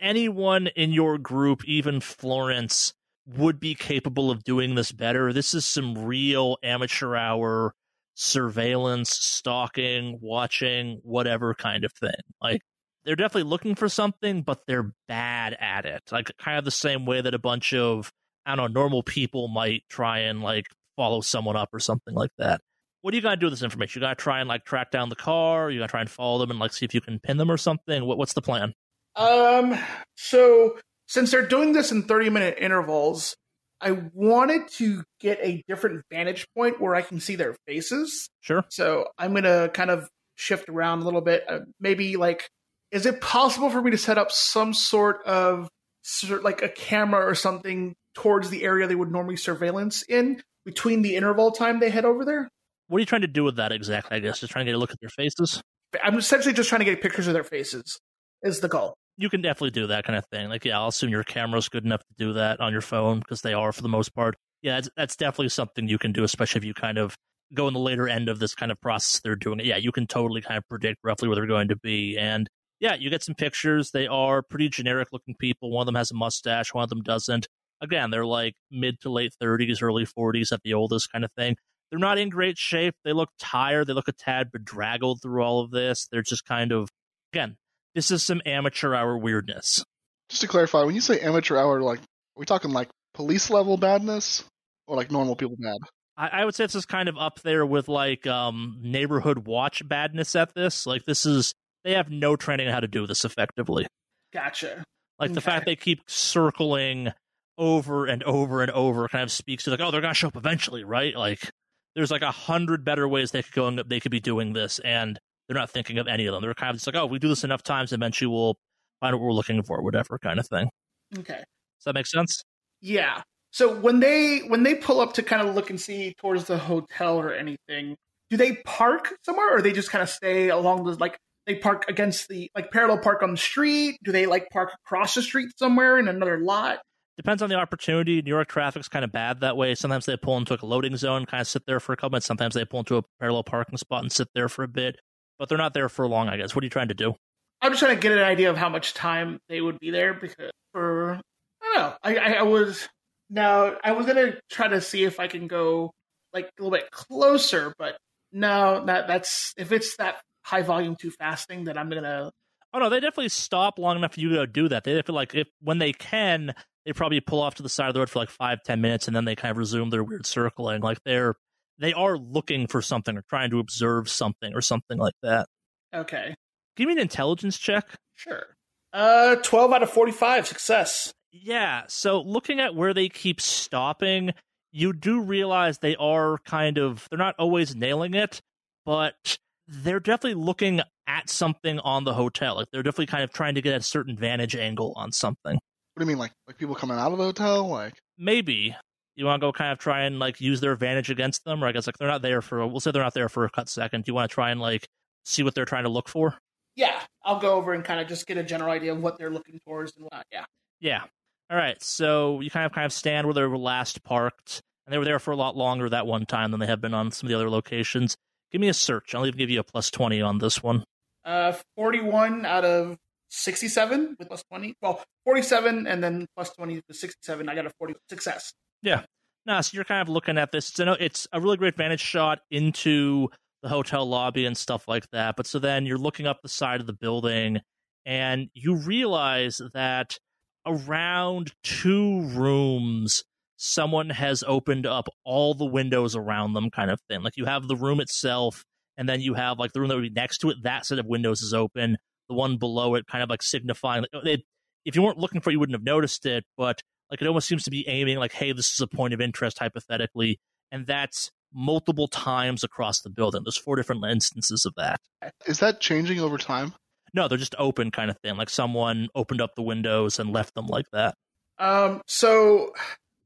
anyone in your group, even Florence, would be capable of doing this better. This is some real amateur hour surveillance, stalking, watching, whatever kind of thing. Like they're definitely looking for something, but they're bad at it. Like kind of the same way that a bunch of I don't know normal people might try and like follow someone up or something like that. What do you gotta do with this information? You gotta try and like track down the car. You gotta try and follow them and like see if you can pin them or something. What, what's the plan? Um. So since they're doing this in thirty-minute intervals, I wanted to get a different vantage point where I can see their faces. Sure. So I'm gonna kind of shift around a little bit. Uh, maybe like, is it possible for me to set up some sort of sort like a camera or something towards the area they would normally surveillance in between the interval time they head over there? What are you trying to do with that exactly? I guess just trying to get a look at their faces. I'm essentially just trying to get pictures of their faces. Is the goal? You can definitely do that kind of thing. Like, yeah, I'll assume your camera's good enough to do that on your phone because they are for the most part. Yeah, that's, that's definitely something you can do, especially if you kind of go in the later end of this kind of process they're doing it. Yeah, you can totally kind of predict roughly where they're going to be. And yeah, you get some pictures. They are pretty generic looking people. One of them has a mustache, one of them doesn't. Again, they're like mid to late 30s, early 40s at the oldest kind of thing. They're not in great shape. They look tired. They look a tad bedraggled through all of this. They're just kind of, again, this is some amateur hour weirdness. Just to clarify, when you say amateur hour, like are we talking like police level badness or like normal people bad? I, I would say this is kind of up there with like um, neighborhood watch badness at this. Like this is they have no training on how to do this effectively. Gotcha. Like the fact they keep circling over and over and over kind of speaks to like, oh, they're gonna show up eventually, right? Like there's like a hundred better ways they could go and they could be doing this, and they're not thinking of any of them. They're kind of just like, oh, we do this enough times, eventually we'll find what we're looking for, whatever kind of thing. Okay. Does that make sense? Yeah. So when they when they pull up to kind of look and see towards the hotel or anything, do they park somewhere or they just kind of stay along the like they park against the like parallel park on the street? Do they like park across the street somewhere in another lot? depends on the opportunity. New York traffic's kind of bad that way. Sometimes they pull into like a loading zone, kind of sit there for a couple minutes. Sometimes they pull into a parallel parking spot and sit there for a bit, but they're not there for long. I guess. What are you trying to do? I'm just trying to get an idea of how much time they would be there because for I don't know. I, I, I was now I was gonna try to see if I can go like a little bit closer, but no, that that's if it's that high volume too fasting, then I'm gonna Oh no, they definitely stop long enough for you to do that. They feel like if when they can, they probably pull off to the side of the road for like five, ten minutes, and then they kind of resume their weird circling. Like they're they are looking for something or trying to observe something or something like that. okay. Give me an intelligence check. Sure. Uh, twelve out of forty-five success. Yeah. So looking at where they keep stopping, you do realize they are kind of they're not always nailing it, but they're definitely looking at something on the hotel. Like they're definitely kind of trying to get a certain vantage angle on something. What do you mean, like like people coming out of the hotel? Like Maybe you want to go kind of try and like use their advantage against them, or I guess like they're not there for. We'll say they're not there for a cut second. Do you want to try and like see what they're trying to look for? Yeah, I'll go over and kind of just get a general idea of what they're looking towards and whatnot. Yeah. Yeah. All right. So you kind of kind of stand where they were last parked, and they were there for a lot longer that one time than they have been on some of the other locations. Give me a search. I'll even give you a plus twenty on this one. Uh, forty-one out of sixty-seven with plus twenty. Well, forty-seven and then plus twenty to sixty-seven. I got a forty success. Yeah. No, so you're kind of looking at this. So no, it's a really great vantage shot into the hotel lobby and stuff like that. But so then you're looking up the side of the building and you realize that around two rooms, someone has opened up all the windows around them, kind of thing. Like you have the room itself, and then you have like the room that would be next to it. That set of windows is open. The one below it, kind of like signifying, it, if you weren't looking for it, you wouldn't have noticed it. But like it almost seems to be aiming, like, hey, this is a point of interest, hypothetically, and that's multiple times across the building. There's four different instances of that. is that changing over time? No, they're just open kind of thing. Like someone opened up the windows and left them like that. Um, so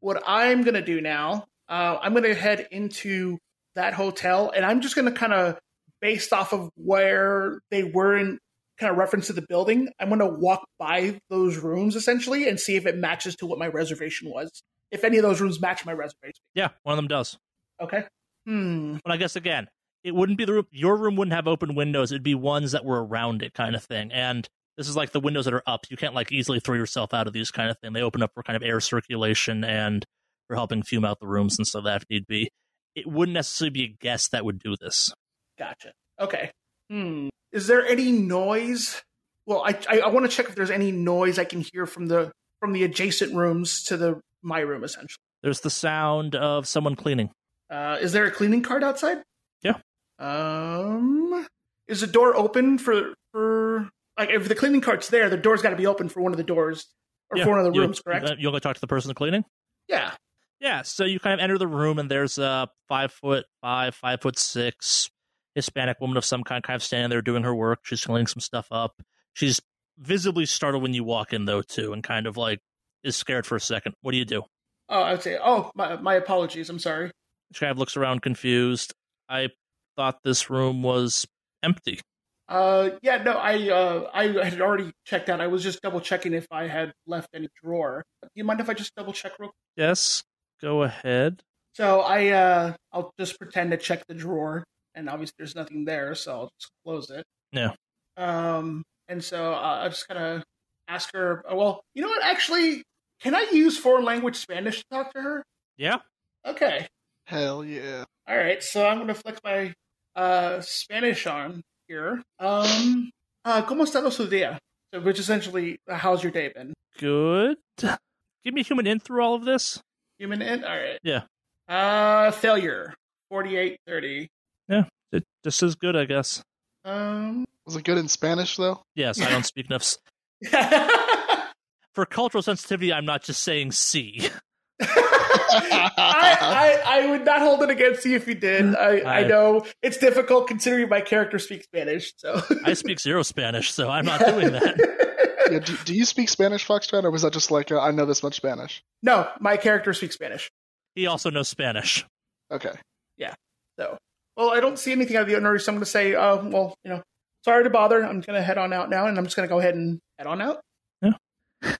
what I'm gonna do now, uh, I'm gonna head into that hotel, and I'm just gonna kind of, based off of where they were in kind of reference to the building, I'm gonna walk by those rooms essentially and see if it matches to what my reservation was. If any of those rooms match my reservation. Yeah, one of them does. Okay. Hmm. But I guess again, it wouldn't be the room. Your room wouldn't have open windows. It'd be ones that were around it, kind of thing. And this is like the windows that are up. You can't like easily throw yourself out of these kind of thing. They open up for kind of air circulation and for helping fume out the rooms and stuff that if need be. It wouldn't necessarily be a guest that would do this. Gotcha. Okay. Hmm. Is there any noise? Well, I I, I want to check if there's any noise I can hear from the from the adjacent rooms to the my room essentially. There's the sound of someone cleaning. Uh, is there a cleaning cart outside? Yeah. Um, is the door open for for like if the cleaning cart's there, the door's got to be open for one of the doors or Yeah, for one of the you- rooms, correct? You'll go talk to the person cleaning. yeah. Yeah, so you kind of enter the room, and there's a five foot five, five foot six Hispanic woman of some kind, kind of standing there doing her work. She's cleaning some stuff up. She's visibly startled when you walk in, though, too, and kind of like is scared for a second. What do you do? Oh, I would say. Oh, my my apologies. I'm sorry. She kind of looks around confused. I thought this room was empty. Uh, yeah, no, I uh I had already checked out. I was just double checking if I had left any drawer. Do you mind if I just double check real? Quick? Yes, go ahead. So I uh I'll just pretend to check the drawer, and obviously there's nothing there, so I'll just close it. Yeah. Um, and so uh, I just kind of ask her. uh, Well, you know what? Actually, can I use foreign language Spanish to talk to her? Yeah. Okay. Hell yeah. All right. So I'm gonna flex my uh Spanish on here. Um, uh, ¿Cómo está su día? So, which essentially, uh, how's your day been? Good. Give me a HUMINT through all of this. HUMINT. All right. Yeah. Uh, failure. Forty-eight thirty. Yeah. It, this is good, I guess. Um. Was it good in Spanish though? Yes, I don't speak enough. s- [LAUGHS] For cultural sensitivity, I'm not just saying C. [LAUGHS] I, I I would not hold it against you if you did. I, I I- know it's difficult considering my character speaks Spanish. So I speak zero Spanish, so I'm not doing that. [LAUGHS] yeah, do, do you speak Spanish, Foxtrot, or was that just like uh, I know this much Spanish? no, my character speaks Spanish. He also knows Spanish. Okay. Yeah. So well, I don't see anything out of the ordinary, so I'm going to say, uh, well, you know, sorry to bother. I'm going to head on out now, and I'm just going to go ahead and head on out. Yeah.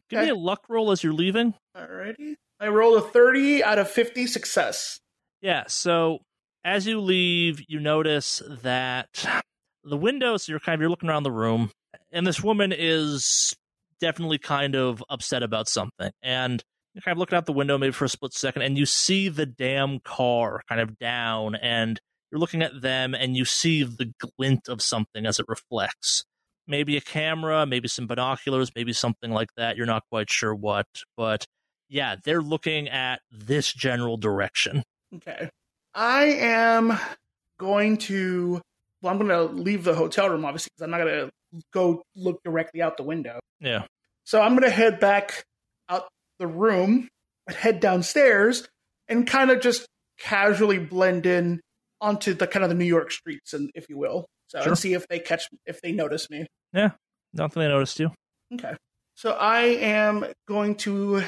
Give me a luck roll as you're leaving. Alrighty. I rolled a 30 out of 50 success. Yeah, so as you leave, you notice that the windows, you're kind of you're looking around the room, and this woman is definitely kind of upset about something. And you're kind of looking out the window maybe for a split second, and you see the damn car kind of down, and you're looking at them, and you see the glint of something as it reflects. Maybe a camera, maybe some binoculars, maybe something like that. You're not quite sure what, but yeah, they're looking at this general direction. Okay. I am going to. Well, I'm going to leave the hotel room, obviously, because I'm not going to go look directly out the window. Yeah. So I'm going to head back out the room, head downstairs, and kind of just casually blend in onto the kind of the New York streets, and if you will. So Sure. and see if they catch, if they notice me. Yeah, nothing they noticed you. Okay. So I am going to,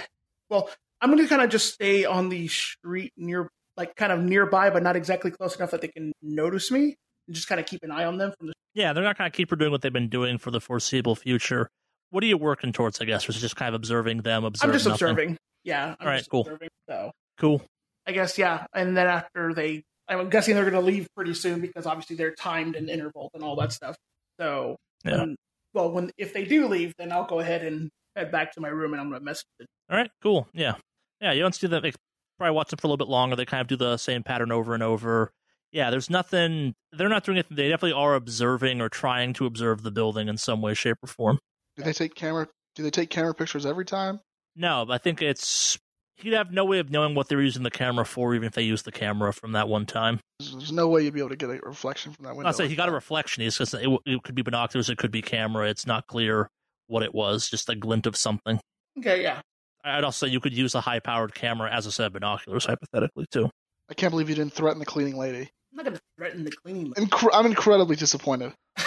well, I'm going to kind of just stay on the street near, like kind of nearby, but not exactly close enough that they can notice me, and just kind of keep an eye on them from the. Yeah, they're not going to keep doing what they've been doing for the foreseeable future. What are you working towards, I guess? Or just kind of observing them, observe I'm just nothing? observing. Yeah. I'm All right, just cool. Observing, so Cool. I guess yeah, and then after they, I'm guessing they're going to leave pretty soon because obviously they're timed and interval and all that stuff. So, Yeah. when- well, when if they do leave, then I'll go ahead and head back to my room and I'm going to message. It. All right, cool. Yeah. Yeah, you don't see that. They probably watch them for a little bit longer. They kind of do the same pattern over and over. Yeah, there's nothing. They're not doing it. They definitely are observing or trying to observe the building in some way, shape, or form. Do they take camera? Do they take camera pictures every time? No, but I think it's. You'd have no way of knowing what they're using the camera for, even if they use the camera from that one time. There's, there's no way you'd be able to get a reflection from that window. I'll say he got a reflection. He's just, it, it could be binoculars, it could be camera. It's not clear what it was, just a glint of something. Okay, yeah. I'd also say you could use a high powered camera as a set of binoculars, hypothetically, too. I can't believe you didn't threaten the cleaning lady. I'm not going to threaten the cleaning lady. Incre- I'm incredibly disappointed. [LAUGHS]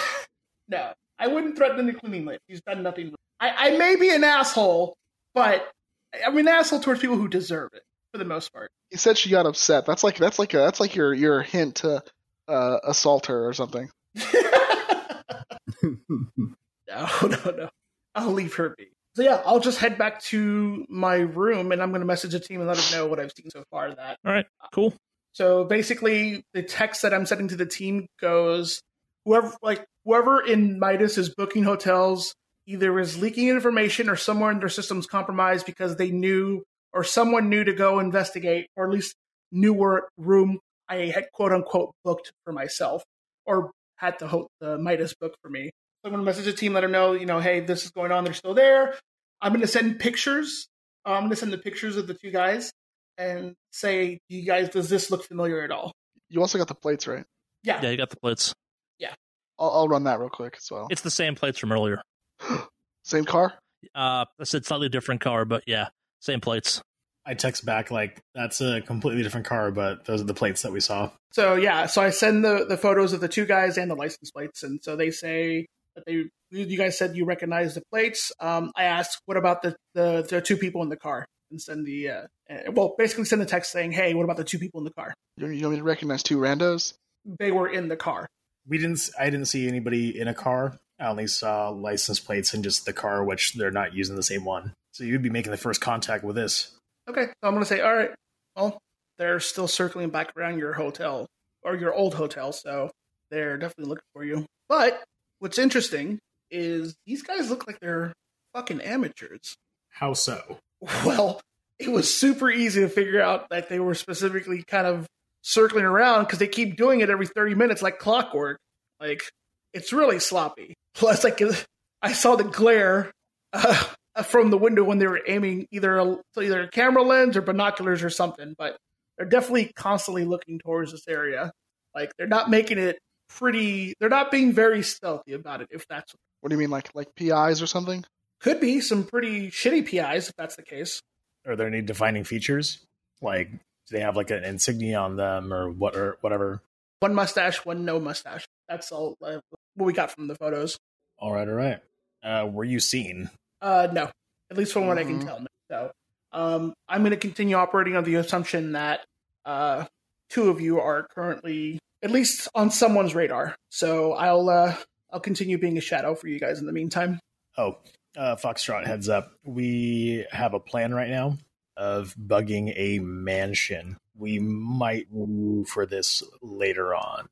No, I wouldn't threaten the cleaning lady. She's done nothing. I, I may be an asshole, but I'm an asshole towards people who deserve it for the most part. He said she got upset. That's like that's like a, that's like your your hint to uh, assault her or something. [LAUGHS] [LAUGHS] No, no, no. I'll leave her be. So yeah, I'll just head back to my room and I'm going to message the team and let them know what I've seen so far. That All right, cool. So basically, the text that I'm sending to the team goes: whoever, like whoever in Midas is booking hotels, either is leaking information or somewhere in their systems compromised because they knew or someone knew to go investigate, or at least knew where room I had quote unquote booked for myself, or had the ho- the Midas book for me. So I'm going to message the team, let them know, you know, hey, this is going on. They're still there. I'm going to send pictures. Uh, I'm going to send the pictures of the two guys and say, you guys, does this look familiar at all?" You also got the plates, right? Yeah. Yeah, you got the plates. Yeah. I'll, I'll run that real quick as well. It's the same plates from earlier. [GASPS] Same car? Uh, I said slightly different car, but yeah, same plates. I text back like that's a completely different car, but those are the plates that we saw. So yeah, so I send the the photos of the two guys and the license plates, and so they say that they you guys said you recognize the plates. Um, I asked, what about the the, the two people in the car, and send the uh, uh, well, basically send the text saying, hey, what about the two people in the car? You don't, you don't need to recognize two randos? They were in the car. We didn't. s- I didn't see anybody in a car. I only saw license plates in just the car, which they're not using the same one. So you'd be making the first contact with this. Okay, so I'm gonna say, all right, well, they're still circling back around your hotel or your old hotel, so they're definitely looking for you. But what's interesting is these guys look like they're fucking amateurs. How so? [LAUGHS] Well, it was super easy to figure out that they were specifically kind of circling around because they keep doing it every 30 minutes like clockwork. Like, it's really sloppy. Plus, like, I saw the glare uh, from the window when they were aiming either a, either a camera lens or binoculars or something, but they're definitely constantly looking towards this area. Like, they're not making it pretty, they're not being very stealthy about it, if that's What do you mean, like like PIs or something? could be some pretty shitty PIs if that's the case. Are there any defining features? Like, do they have like an insignia on them or what or whatever? one mustache, one no mustache. That's all uh, what we got from the photos. All right, all right. Uh, were you seen? Uh, no, at least from what I can Mhm. tell. No. So, um, I'm going to continue operating on the assumption that uh, two of you are currently at least on someone's radar. So I'll uh, I'll continue being a shadow for you guys in the meantime. Oh, uh, Foxtrot heads up. We have a plan right now of bugging a mansion. We might move for this later on.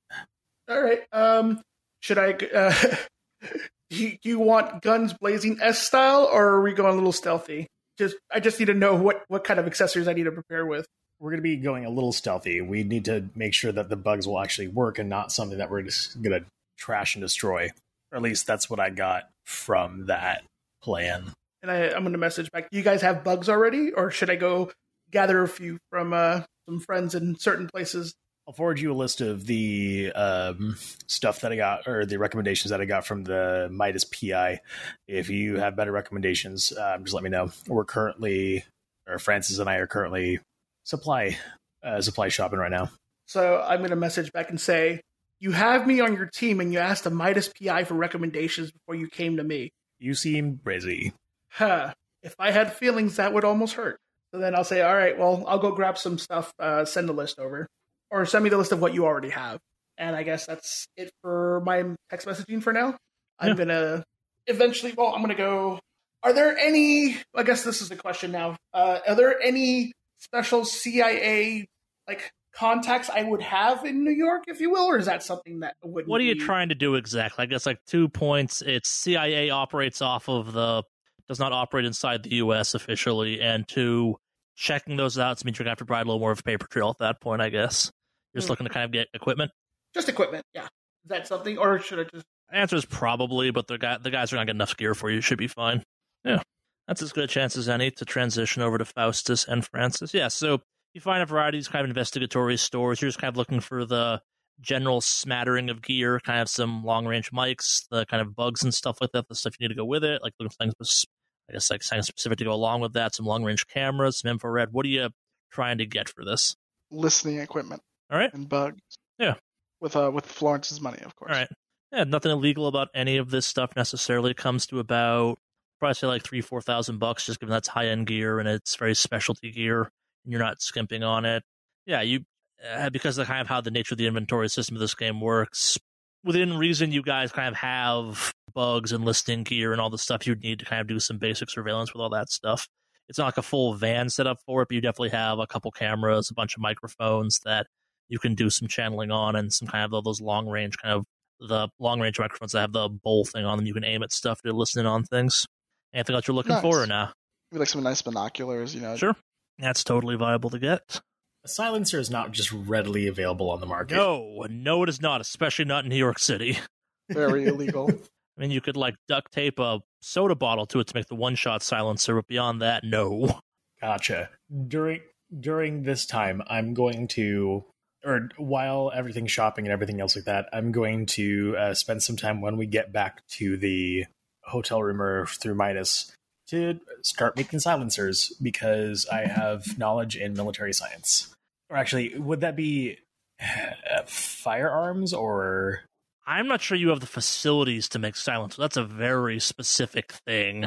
All right. Um, should I? Uh, [LAUGHS] you, you want guns blazing S style, or are we going a little stealthy? Just, I just need to know what what kind of accessories I need to prepare with. We're going to be going a little stealthy. We need to make sure that the bugs will actually work and not something that we're just going to trash and destroy. Or at least that's what I got from that plan. And I, I'm going to message back. Do you guys have bugs already, or should I go gather a few from uh, some friends in certain places? I'll forward you a list of the um, stuff that I got, or the recommendations that I got from the Midas PI. If you have better recommendations, um, just let me know. We're currently, or Francis and I are currently supply uh, supply shopping right now. So I'm going to message back and say, you have me on your team, and you asked the Midas PI for recommendations before you came to me. You seem busy. Huh. If I had feelings, that would almost hurt. So then I'll say, all right, well, I'll go grab some stuff, uh, send the list over. Or send me the list of what you already have. And I guess that's it for my text messaging for now. I'm going to eventually, well, I'm going to go. Are there any, I guess this is the question now. Uh, are there any special CIA, like, contacts I would have in New York, if you will? Or is that something that would What are you trying to do exactly? I guess like two points. It's CIA operates off of the does not operate inside the U.S. officially, and two, checking those out means you're gonna have to provide a little more of a paper trail at that point. I guess just Hmm. looking to kind of get equipment. Just equipment, yeah. Is that something? Or should I just. Answer is probably, but the guy the guys are gonna get enough gear for you. You should be fine. Yeah, that's as good a chance as any to transition over to Faustus and Francis. Yeah, so you find a variety of these kind of investigatory stores. You're just kind of looking for the general smattering of gear, kind of some long range mics, the kind of bugs and stuff like that, the stuff you need to go with it, like looking for things, I guess like something specific to go along with that, some long range cameras, some infrared. What are you trying to get for this? Listening equipment. All right. And bugs. Yeah. With uh with Florence's money, of course. All right. Yeah, nothing illegal about any of this stuff necessarily. It comes to about probably say like three, four thousand bucks, just given that's high end gear and it's very specialty gear, and you're not skimping on it. Yeah, you uh, because of kind of how the nature of the inventory system of this game works. Within reason, you guys kind of have bugs and listing gear and all the stuff you'd need to kind of do some basic surveillance with all that stuff. It's not like a full van set up for it, but you definitely have a couple cameras, a bunch of microphones that you can do some channeling on, and some kind of those long range kind of the long range microphones that have the bowl thing on them. You can aim at stuff to listen in on things. Anything else you're looking Nice. for or nah? Maybe like some nice binoculars, you know. Sure. That's totally viable to get. A silencer is not just readily available on the market. No, no, it is not, especially not in New York City. Very [LAUGHS] illegal. I mean, you could like duct tape a soda bottle to it to make the one shot silencer, but beyond that, no. Gotcha. During during this time, I'm going to, or while everything's shopping and everything else like that, I'm going to uh, spend some time when we get back to the hotel room or through Midas to start making silencers because I [LAUGHS] have knowledge in military science. Or actually, would that be uh, firearms or? I'm not sure you have the facilities to make silencer. That's a very specific thing.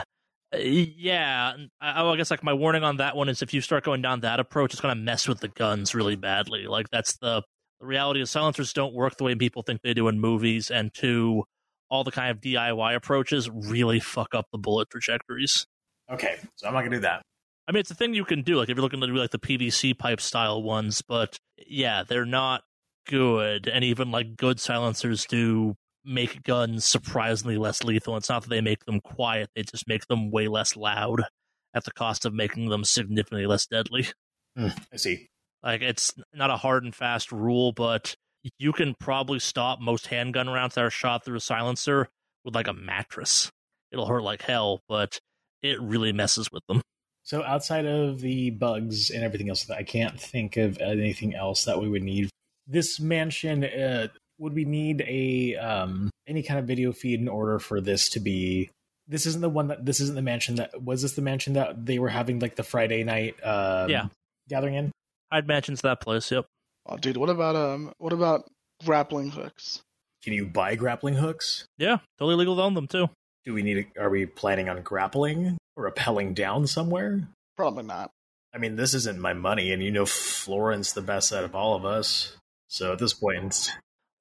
Yeah, I, I guess like my warning on that one is if you start going down that approach, it's going to mess with the guns really badly. Like that's the the reality is silencers don't work the way people think they do in movies, and two, all the kind of DIY approaches really fuck up the bullet trajectories. Okay, so I'm not gonna do that. I mean, it's a thing you can do. Like if you're looking to do like the PVC pipe style ones, but yeah, they're not good. And even like good silencers do make guns surprisingly less lethal. It's not that they make them quiet; they just make them way less loud at the cost of making them significantly less deadly. Hmm, I see. Like it's not a hard and fast rule, but you can probably stop most handgun rounds that are shot through a silencer with like a mattress. It'll hurt like hell, but it really messes with them. So outside of the bugs and everything else, I can't think of anything else that we would need. This mansion, uh, would we need a um, any kind of video feed in order for this to be? This isn't the one that this isn't the mansion that was this the mansion that they were having like the Friday night um, Yeah. gathering in. I'd mention that place. Yep. Oh, dude, what about um, what about grappling hooks? Can you buy grappling hooks? Yeah, totally legal to own them too. Do we need? Are we planning on grappling or rappelling down somewhere? Probably not. I mean, this isn't my money, and you know Florence the best out of all of us. So at this point,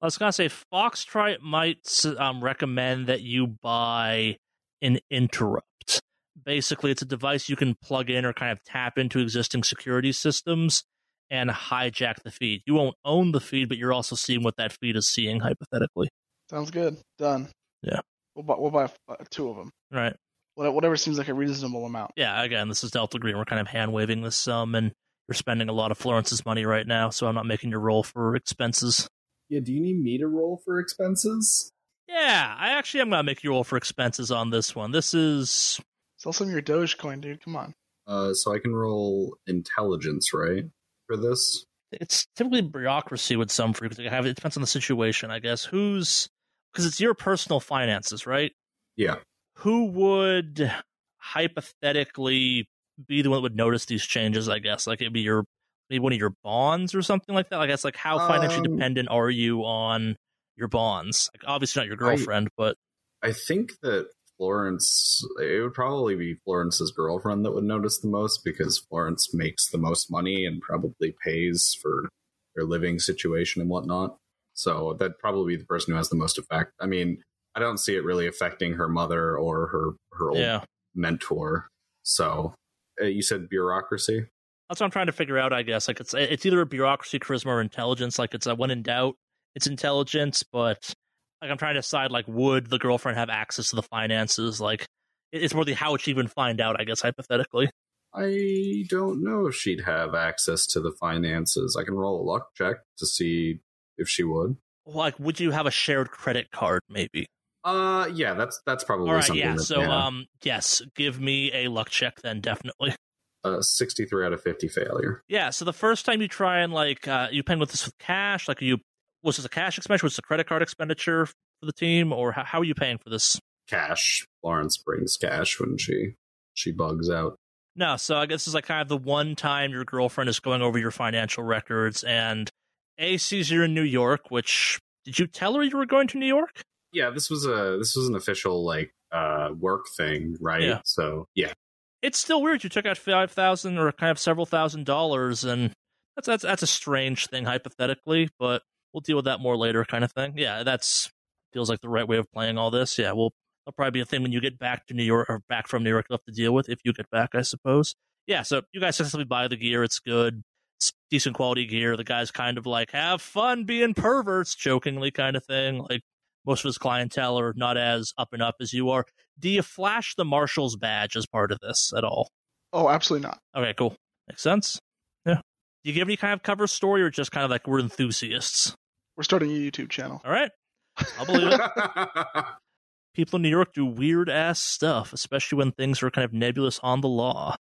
I was gonna say Foxtrot might um, recommend that you buy an interrupt. Basically, it's a device you can plug in or kind of tap into existing security systems and hijack the feed. You won't own the feed, but you're also seeing what that feed is seeing, hypothetically. Sounds good. Done. Yeah. We'll buy, we'll buy uh, two of them. Right. Whatever seems like a reasonable amount. Yeah, again, this is Delta Green. We're kind of hand waving this sum, and you're spending a lot of Florence's money right now, so I'm not making your roll for expenses. Yeah, do you need me to roll for expenses? Yeah, I actually am gonna make you roll for expenses on this one. This is Sell some of your Dogecoin, dude. Come on. Uh, so I can roll intelligence, right, for this? it's typically bureaucracy with some for because have it depends on the situation, I guess. Who's because it's your personal finances, right? Yeah. Who would hypothetically be the one that would notice these changes? I guess like it'd be your maybe one of your bonds or something like that. I guess like how financially Um, dependent are you on your bonds? Like obviously not your girlfriend, but I think that Florence, it would probably be Florence's girlfriend that would notice the most because Florence makes the most money and probably pays for their living situation and whatnot. So that'd probably be the person who has the most effect. I mean, I don't see it really affecting her mother or her her old Yeah. mentor. So uh, you said bureaucracy. That's what I'm trying to figure out. I guess like it's it's either a bureaucracy, charisma, or intelligence. Like it's a when in doubt, it's intelligence. But like I'm trying to decide like would the girlfriend have access to the finances? Like it's more the how would she even find out? I guess hypothetically. I don't know if she'd have access to the finances. I can roll a luck check to see if she would. Like would you have a shared credit card? Maybe. Uh, yeah, that's that's probably All right. something. Yeah. that- So um yes, give me a luck check then. Definitely. Uh, sixty-three out of fifty failure. Yeah. So the first time you try and like uh you paying with this with cash, like you was this a cash expenditure? Was this a credit card expenditure for the team, or how, how are you paying for this? Cash. Florence brings cash when she she bugs out. No, so I guess this is like kind of the one time your girlfriend is going over your financial records, and A sees you're in New York. Which did you tell her you were going to New York? Yeah, this was a this was an official like uh work thing, right? Yeah. So yeah, It's still weird. You took out five thousand or kind of several thousand dollars, and that's that's that's a strange thing hypothetically, but we'll deal with that more later, kind of thing. Yeah, that's feels like the right way of playing all this. Yeah, we'll that'll probably be a thing when you get back to New York or back from New York. You'll have to deal with if you get back, I suppose. Yeah, so you guys successfully buy the gear. It's good. It's decent quality gear. The guy's kind of like, have fun being perverts, jokingly kind of thing. Like most of his clientele are not as up and up as you are. Do you flash the marshal's badge as part of this at all? Oh, absolutely not. Okay, cool. Makes sense. Yeah. Do you give any kind of cover story or just kind of like we're enthusiasts? We're starting a YouTube channel. All right. I'll believe it. [LAUGHS] People in New York do weird ass stuff, especially when things are kind of nebulous on the law.